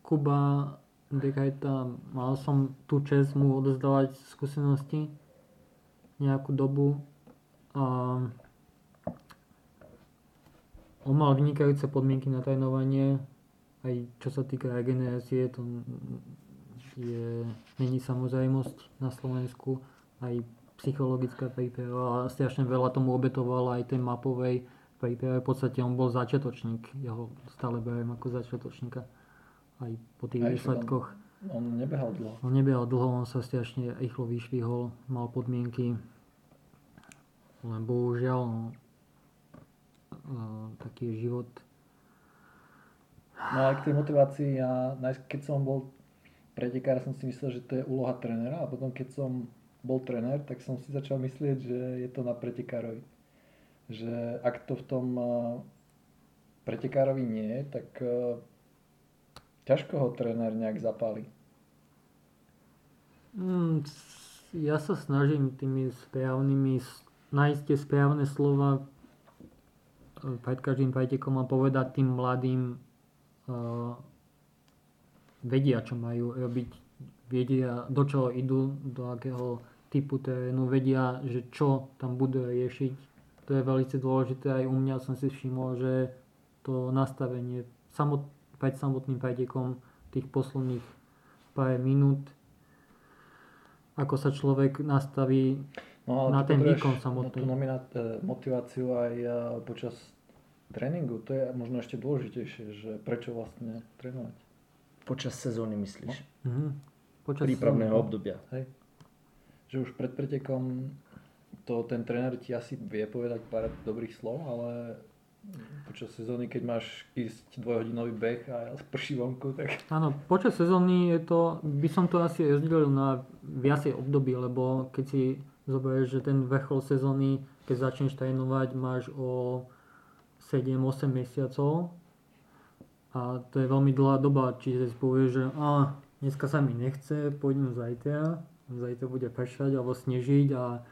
Kuba Dekajta, mal som tú čest mu odozdávať skúsenosti nejakú dobu a on mal vynikajúce podmienky na trénovanie, aj čo sa týka regenerácie, to je, není samozrejmosť na Slovensku, aj psychologická príprava strašne veľa tomu obetoval aj tej mapovej príprave. V podstate on bol začiatočník, ja ho stále beriem ako začiatočníka aj po tých Aj, výsledkoch. On nebehal dlho. On nebehal dlho, on sa strašne rýchlo vyšvihol, mal podmienky, len bohužiaľ no, uh, taký je život. No ale k tej motivácii, ja keď som bol pretekár, som si myslel, že to je úloha trénera a potom keď som bol tréner, tak som si začal myslieť, že je to na pretekárovi. Že ak to v tom eh, pretekárovi nie tak eh, ťažko ho tréner nejak zapáli. Mm, ja sa snažím tými správnymi, nájsť tie správne slova e, pred každým pretekom a povedať tým mladým, uh, vedia, čo majú robiť, vedia, do čoho idú, do akého typu terénu, vedia, že čo tam budú riešiť. To je veľmi dôležité, aj u mňa som si všimol, že to nastavenie samot, pred samotným pretekom tých posledných pár minút ako sa človek nastaví No, Na ten výkon samotný. e, motiváciu aj e, počas tréningu. To je možno ešte dôležitejšie, že prečo vlastne trénovať. Počas sezóny myslíš? mhm. počas Prípravného sezóny. obdobia. Hej. Že už pred pretekom to ten tréner ti asi vie povedať pár dobrých slov, ale počas sezóny, keď máš ísť dvojhodinový beh a prší vonku, tak Áno, počas sezóny je to, by som to asi rozdelil na viacej období, lebo keď si zoberieš, že ten vrchol sezóny, keď začneš trénovať, máš o 7-8 mesiacov a to je veľmi dlhá doba, čiže si povieš, že a, dneska sa mi nechce, poďme zajtra, zajtra bude pršať alebo snežiť a,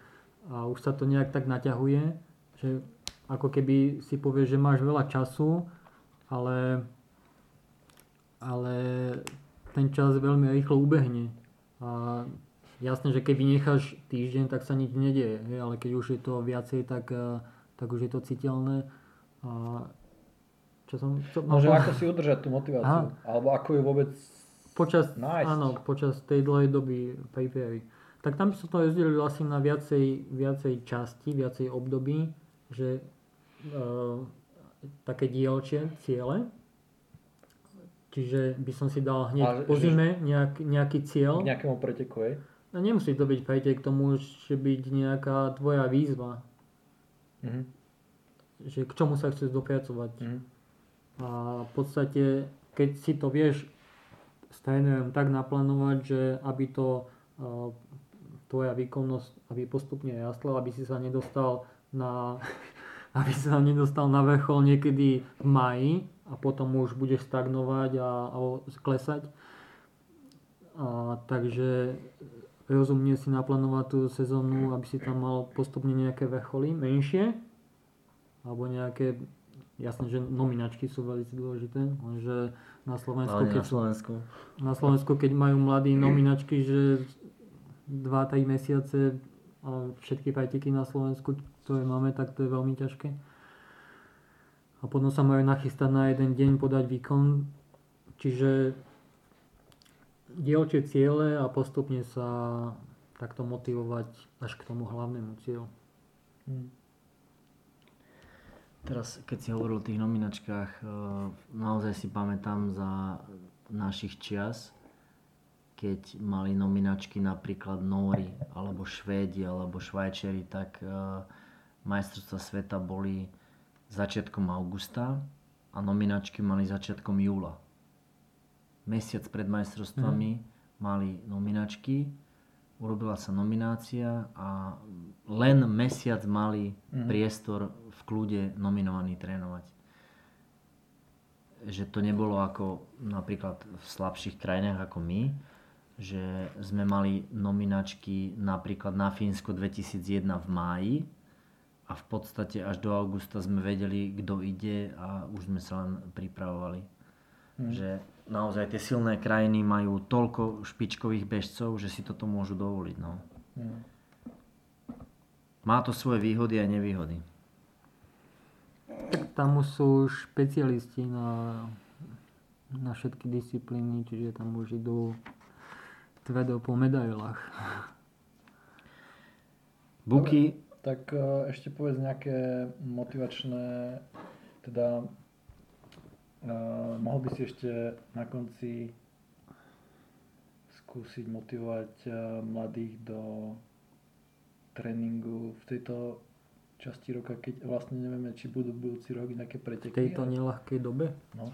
a už sa to nejak tak naťahuje že ako keby si povieš, že máš veľa času, ale, ale ten čas veľmi rýchlo ubehne. A jasné, že keby necháš týždeň, tak sa nič nedieje, hej, ale keď už je to viacej, tak, eh, tak už je to citeľné. A čo som... Čo, no, že ako si udržať tú motiváciu, Aha. alebo ako ju vôbec počas, nájsť. Áno, počas tej dlhej doby papery. Tak tam som to rozdelil asi na viacej, viacej časti, viacej období, že e, také dielčie ciele. Čiže by som si dal hneď po zime nejak, nejaký cieľ. K nejakému preteku, hej? No nemusí to byť pretek, to môže byť nejaká tvoja výzva. Mm-hmm. Že k čomu sa chceš dopracovať. Mm-hmm. A v podstate, keď si to vieš s trénerom tak naplánovať, že aby to uh, tvoja výkonnosť, aby postupne rastla, aby si sa nedostal na aby sa nedostal na vrchol niekedy v maji a potom už budeš stagnovať a, a klesať. A, takže rozumne si naplánovať tú sezónu, aby si tam mal postupne nejaké vrcholy menšie alebo nejaké, jasné, že nominačky sú veľmi dôležité, že na Slovensku, keď, na Slovensku. na Slovensku, keď majú mladí nominačky, že 2-3 mesiace a všetky preteky na Slovensku, ktoré máme, tak to je veľmi ťažké. A potom sa majú nachystať na jeden deň podať výkon. Čiže dielčie ciele a postupne sa takto motivovať až k tomu hlavnému cieľu. Hmm. Teraz, keď si hovoril o tých nominačkách, eh, naozaj si pamätám za našich čias, keď mali nominačky napríklad Nóri, alebo Švédi, alebo Švajčeri, tak uh, majstrovstvá sveta boli začiatkom augusta a nominačky mali začiatkom júla. Mesiac pred majstrovstvami mm. mali nominačky, urobila sa nominácia a len mesiac mali mm. priestor v kľude nominovaní trénovať. Že to nebolo ako napríklad v slabších krajinách ako my, že sme mali nominačky napríklad na Fínsko 2001 v máji a v podstate až do augusta sme vedeli, kto ide a už sme sa len pripravovali. Hmm. Že naozaj tie silné krajiny majú toľko špičkových bežcov, že si toto môžu dovoliť. No. Hmm. Má to svoje výhody a nevýhody. Tak tam sú špecialisti na, na všetky disciplíny, čiže tam už idú tvrdo po medailách. Buky, tak e, ešte povedz nejaké motivačné, teda uh, mohol by si ešte na konci skúsiť motivovať uh, mladých do tréningu v tejto časti roka, keď vlastne nevieme, či budú budúci rok nejaké preteky. V tejto ale... nelahkej dobe? No.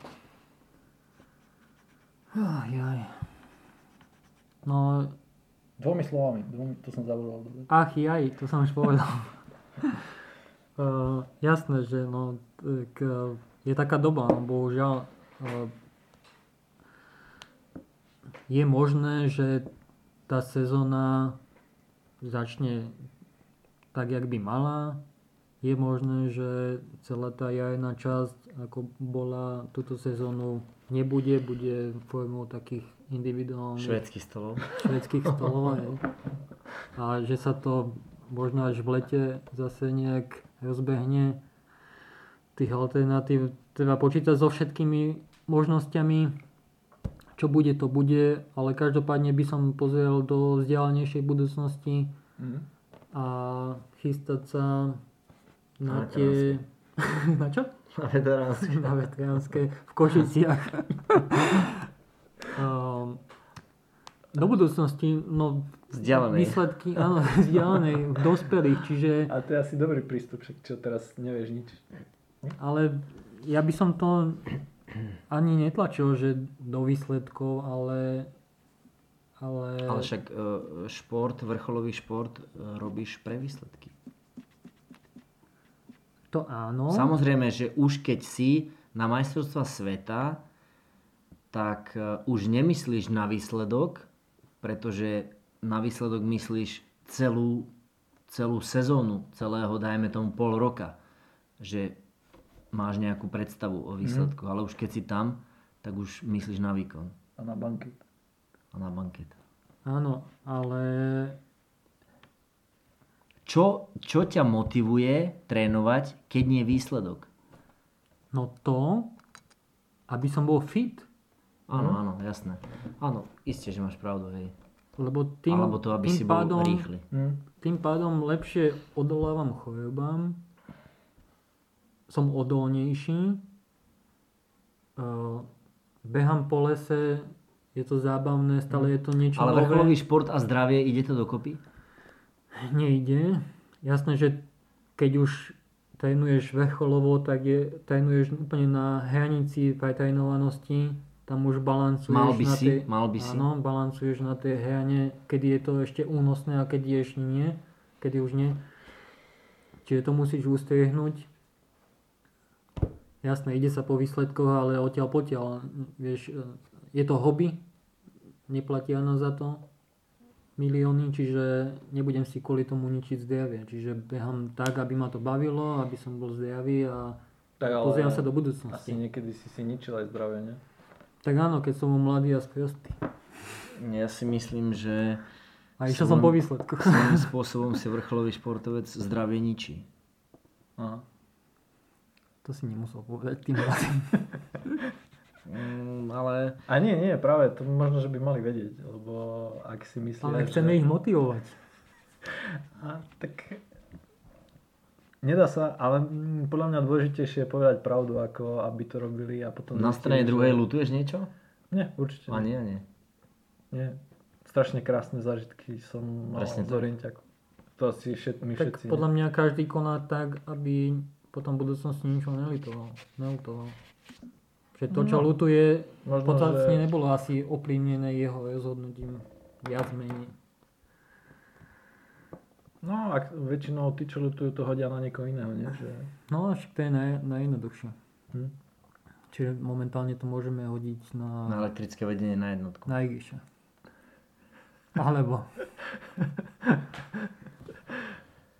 Aj, aj. No, Dvomi slovami, dvomi, to som zabudol. Ach, jaj, to som už povedal. uh, jasné, že no, tak, uh, je taká doba, no, bohužiaľ. Uh, je možné, že tá sezóna začne tak, jak by mala. Je možné, že celá tá jarná časť, ako bola túto sezónu, nebude, bude formou takých individuálnych... Švedských stolov. Švedských stolov, hej. A že sa to možno až v lete zase nejak rozbehne. Tých alternatív treba počítať so všetkými možnosťami. Čo bude, to bude, ale každopádne by som pozrel do vzdialenejšej budúcnosti mm. a chystať sa na, na tie... na čo? Na veteránske. na veteránske v Košiciach. Do budúcnosti, no Vzdialenej. výsledky, áno, vzdialenej, v dospelých, čiže... A to je asi dobrý prístup, čo teraz nevieš nič. Ale ja by som to ani netlačil, že do výsledkov, ale... Ale, ale však e, šport, vrcholový šport e, robíš pre výsledky. To áno. Samozrejme, že už keď si na majstrovstva sveta, tak e, už nemyslíš na výsledok, pretože na výsledok myslíš celú, celú sezónu, celého, dajme tomu pol roka, že máš nejakú predstavu o výsledku, ale už keď si tam, tak už myslíš na výkon A na banket. a na banket. Áno, ale Čo, čo ťa motivuje trénovať, keď nie je výsledok? no to, aby som bol fit. Áno, áno, jasné. Áno, isté, že máš pravdu, hej. Lebo tým, Alebo to, aby tým si bol pádom, rýchly. Hm. Tým pádom lepšie odolávam chorobám, som odolnejší, uh, behám po lese, je to zábavné, stále je to niečo Ale nové. vrcholový šport a zdravie, ide to dokopy? Nejde. Jasné, že keď už trénuješ vrcholovo, tak je, trénuješ úplne na hranici pretrénovanosti. Tam už balancuješ Mal by na si, tej, mal by si. Áno, balancuješ na tej hrane, kedy je to ešte únosné a kedy ešte nie. Kedy už nie. Čiže to musíš ustriehnúť. Jasné, ide sa po výsledkoch, ale odtiaľ potiaľ. Vieš, je to hobby, neplatia nás za to milióny, čiže nebudem si kvôli tomu ničiť zdravie. Čiže behám tak, aby ma to bavilo, aby som bol zdravý a Tak pozerám sa do asi budúcnosti. niekedy si si ničil aj zdravie, ne? Tak áno, keď som bol mladý a sprostý. Ja si myslím, že A išiel som po výsledku. svojím spôsobom si vrcholový športovec zdravie ničí. Aha. To si nemusel povedať tým mladým. Mm, ale A nie, nie, práve to možno, že by mali vedieť, lebo ak si myslia, Ale chceme že... ich motivovať. A, tak nedá sa, ale mm, podľa mňa dôležitejšie je povedať pravdu, ako aby to robili a potom... na strane druhej lutuješ niečo? Nie, určite A nie, nie. nie. Strašne krásne zážitky som mal Presne z tak. Orientiaku. To si všet, my Tak všetci... podľa mňa každý koná tak, aby potom v budúcnosti ničo nelitoval. Nelutoval. Že to, čo No, lutuje, podstatne že- nebolo asi ovplyvnené jeho rozhodnutím. Viac menej. No, ak väčšinou tí, čo lutujú, to hodia na niekoho iného, nie? Že... No, však to je naj, najjednoduchšie. Hm. Čiže momentálne to môžeme hodiť Na na, elektrické vedenie na jednotku. na Igiša. Alebo...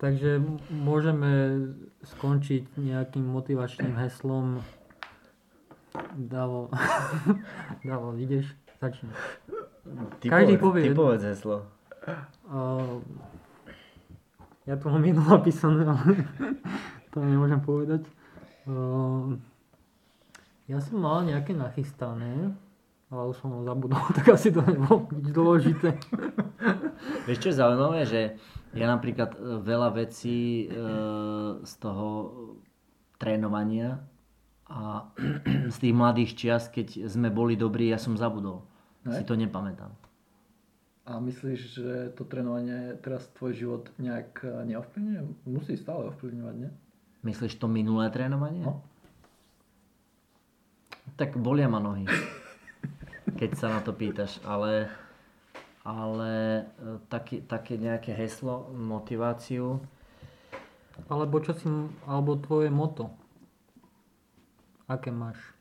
Takže môžeme skončiť nejakým motivačným heslom. Davo, Davo, ideš? Začni. Ty Každý povedz, povie Ty povedz heslo. Uh, ja to mám jedno napísané, ale to nemôžem povedať. Uh, ja som mal nejaké nachystané, ale už som ho zabudol, tak asi to nebolo nič dôležité. Vieš čo je zaujímavé, že ja napríklad e, veľa vecí e, z toho trénovania a z tých mladých čias, keď sme boli dobrí, ja som zabudol. Ne? Si to nepamätám. A myslíš, že to trénovanie teraz tvoj život nejak eh, neovplyvňuje? Musí stále ovplyvňovať, nie? Myslíš to minulé trénovanie? No. Tak bolia ma nohy, keď sa na to pýtaš, ale, ale e, také, také nejaké heslo, motiváciu. Alebo čo si, alebo tvoje moto. Aké máš?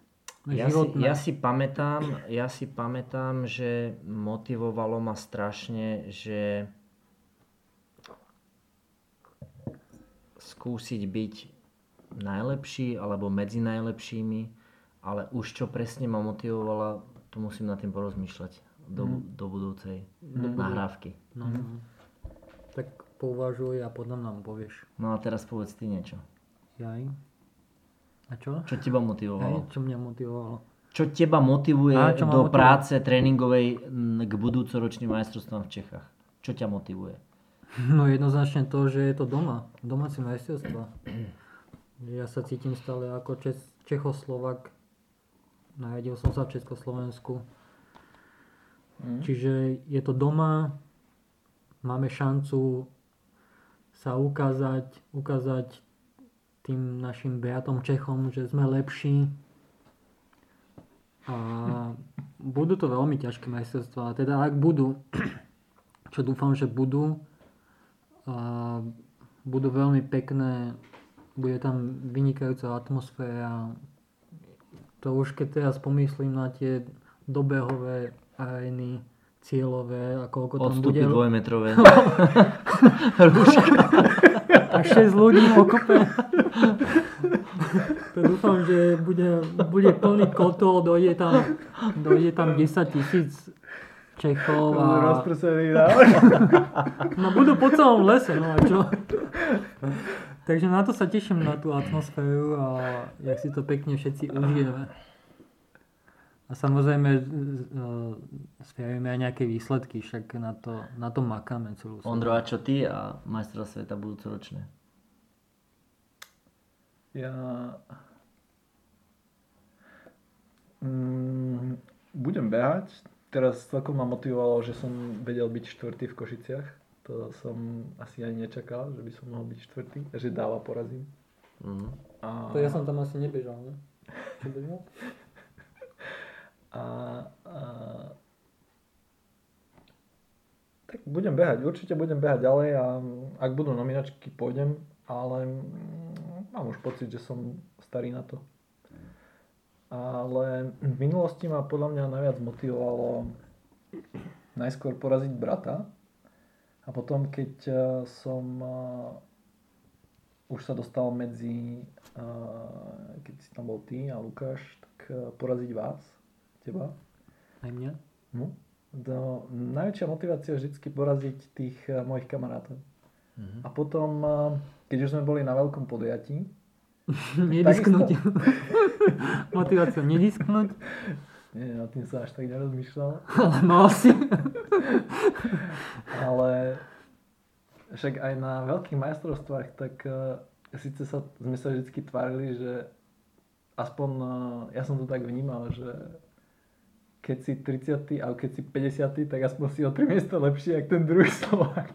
Ja si, ja si pamätám, ja si pamätám, že motivovalo ma strašne, že skúsiť byť najlepší alebo medzi najlepšími, ale už čo presne ma motivovalo, to musím nad tým porozmýšľať do, do budúcej nahrávky. No, no. Tak pouvažuj a potom nám povieš. No a teraz povedz ty niečo. Jaj. A čo? Čo teba Hej, motivovalo? čo mňa motivovalo? Čo teba motivuje Á, čo do motivuje? práce tréningovej m, k budúcoročným majstrovstvám v Čechách? Čo ťa motivuje? No jednoznačne to, že je to doma. Domáce majstrovstvá. Ja sa cítim stále ako Čes, Čechoslovak. Narodil som sa v Československu. Mm. Čiže je to doma. Máme šancu sa ukázať, ukázať tým našim bratom Čechom, že sme lepší. A budú to veľmi ťažké majstrovstvá. Teda ak budú, čo dúfam, že budú, a budú veľmi pekné, bude tam vynikajúca atmosféra. To už keď teraz pomyslím na tie dobehové arény, cieľové a koľko tam Odstupy bude... dvojmetrové. a 6 ľudí pokope. to dúfam, že bude, bude plný kotol, dojde tam, dojde tam 10 tisíc Čechov a... Rozprsený No budú po celom lese, no a čo? Takže na to sa teším, na tú atmosféru a jak si to pekne všetci užijeme. A samozrejme e, spravíme aj nejaké výsledky, však na to, na to makáme celú Ondro, a čo ty a majstra sveta budúcoročné? Ja... Mm, budem behať. Teraz celkom ma motivovalo, že som vedel byť štvrtý v Košiciach. To som asi ani nečakal, že by som mohol byť štvrtý. Že dáva porazím. Mhm. A... To ja som tam asi nebežal, ne? Čo bežal? A, a, tak budem behať, určite budem behať ďalej a ak budú nominačky, pôjdem, ale mám už pocit, že som starý na to. Ale v minulosti ma podľa mňa najviac motivovalo najskôr poraziť brata a potom, keď eh, som uh, už sa dostal medzi, uh, keď si tam bol ty a Lukáš, tak poraziť vás teba. Aj mňa? No. Do, najväčšia motivácia je vždy poraziť tých uh, mojich kamarátov. Mhm. A potom, uh, keď už sme boli na veľkom podujatí, nedisknúť. Motivácia nedisknúť. Nie, na tým sa až tak nerozmýšľal. Ale mal si. Ale však aj na veľkých majstrovstvách, tak uh, síce sa, sme sa vždy tvárili, že aspoň, uh, ja som to tak vnímal, že keď si 30. a keď si 50. tak aspoň si o 3 miesta lepší, ako ten druhý Slovák.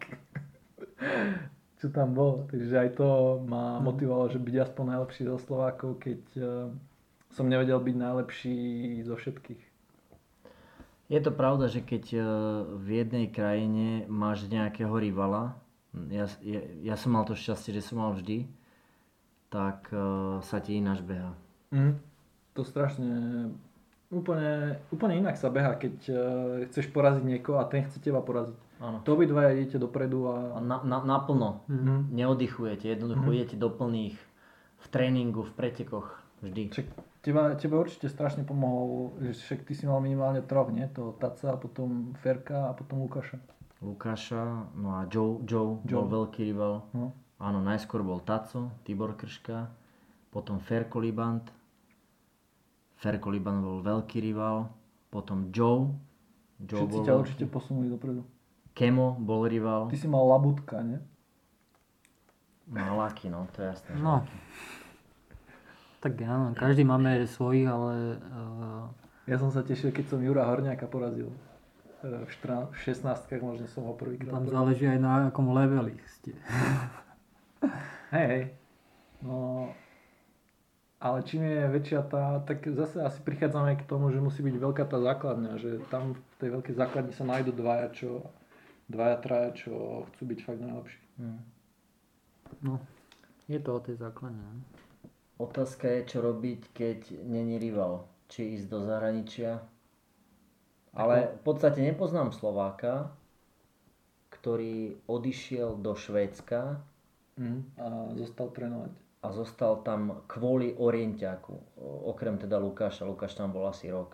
Čo tam bol. Takže aj to ma motivovalo, že byť aspoň najlepší zo Slovákov, keď uh, som nevedel byť najlepší zo všetkých. Je to pravda, že keď uh, v jednej krajine máš nejakého rivala, ja, ja, ja som mal to šťastie, že som mal vždy, tak uh, sa ti ináč beha. Mm. To strašne úplne, úplne inak sa beha, keď uh, chceš poraziť niekoho a ten chce teba poraziť. Áno. To obidvaja idete dopredu a... A na, na, naplno. Mhm. Neoddychujete, jednoducho Mhm. idete do plných v tréningu, v pretekoch, vždy. Však teba, teba určite strašne pomohol, že však ty si mal minimálne troch, nie? To Taca, a potom Ferka a potom Lukáša. Lukáša, no a Joe, Joe, Joe. bol veľký rival. No. Áno, najskôr bol Taco, Tibor Krška, potom Ferko Libant. Ferko Libant bol veľký rival, potom Joe. Joe Všetci bol ťa veľký. určite posunuli dopredu. Kemo bol rival. Ty si mal Labutka, nie? No no, to je jasné. No. Tak áno, každý máme svojich, ale uh, Ja som sa tešil, keď som Jura Horňáka porazil. E, V 14, v 16 možno som ho prvýkrát tam porazil. záleží aj na akom leveli ste. Hej, hej. No, ale čím je väčšia tá, tak zase asi prichádzame k tomu, že musí byť veľká tá základňa, že tam v tej veľkej základni sa nájdú dvaja, čo, dvaja, traja, čo chcú byť fakt najlepší. Hm. No, je to o tej základne. Otázka je, čo robiť, keď není rival. Či ísť do zahraničia. Ale v podstate nepoznám Slováka, ktorý odišiel do Švédska A zostal trénovať. A zostal tam kvôli orientiaku. Okrem teda Lukáša. Lukáš tam bol asi rok.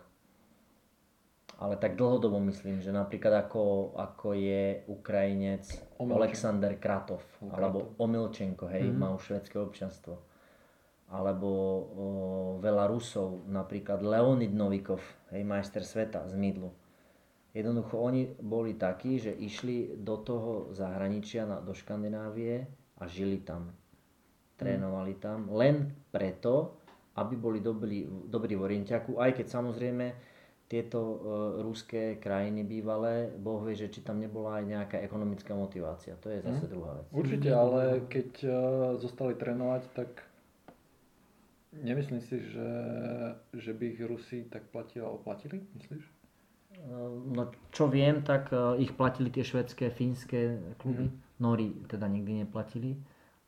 Ale tak dlhodobo myslím, že napríklad ako, ako je Ukrajinec Omilčenko. Alexander Kratov, Kratov. alebo Omilčenko, hej, Mhm. má už švedské občanstvo. Alebo o, veľa Rusov, napríklad Leonid Novikov, hej, majster sveta z Midlu. Jednoducho oni boli takí, že išli do toho zahraničia, na, do Škandinávie a žili tam. Trénovali tam len preto, aby boli dobrí, dobrí v orientiaku, aj keď samozrejme tieto e, ruské krajiny bývalé, Boh vie, že či tam nebola aj nejaká ekonomická motivácia. To je zase druhá vec. Určite, ale keď uh, zostali trénovať, tak nemyslím si, že, že by ich Rusi tak platili, alebo platili, myslíš? No čo viem, tak e, ich platili tie švedské, fínske kluby. Mhm. Nóri teda nikdy neplatili,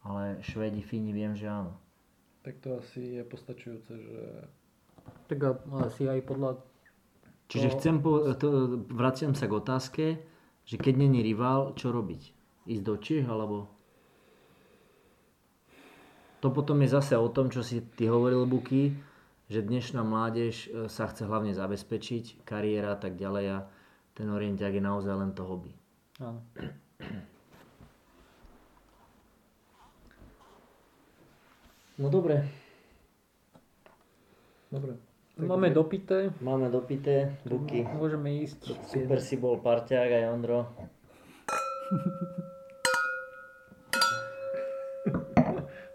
ale Švédi, Fíni viem, že áno. Tak to asi je postačujúce, že Tak asi aj podľa Čiže To- chcem po, to, vraciam sa k otázke, že keď není rival, čo robiť? Ísť do Čiech alebo... to potom je zase o tom, čo si ty hovoril, Buky, že dnešná mládež e, sa chce hlavne zabezpečiť, kariéra a tak ďalej a ten orientiak je naozaj len to hobby. Áno. No dobre, Dobre. Máme dopité, máme dopité, Buky. môžeme ísť. Super si bol parťák aj Ondro.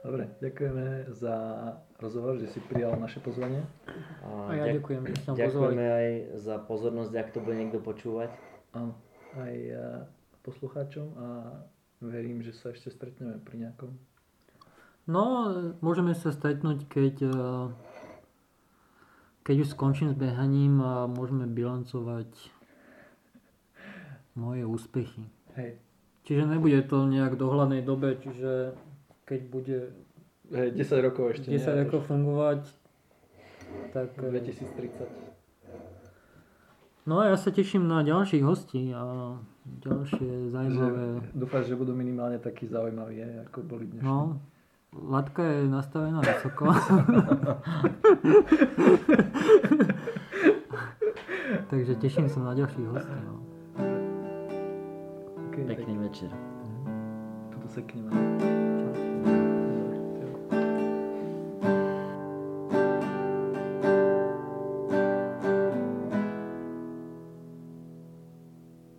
Dobre, ďakujeme za rozhovor, že si prijal naše pozvanie. A ja ďak- ďakujem, že ste Ďakujeme aj za pozornosť, ak to bude niekto počúvať. Áno, aj eh, poslucháčom a verím, že sa ešte stretneme pri nejakom. No, môžeme sa stretnúť, keď, eh, keď už skončím s behaním a môžeme bilancovať moje úspechy. Hej, Čiže nebude to nejak v dohľadnej dobe, čiže keď bude hej 10 rokov ešte 10 nie, rokov fungovať, tak... až 2030. No a ja sa teším na ďalších hostí a ďalšie zaujímavé... Dúfam, že budú minimálne takí zaujímaví, ako boli dnešní. No, latka je nastavená vysoko. Takže teším sa na ďalších hostí. No. Okay, Pekný večer. Tuto sekneme.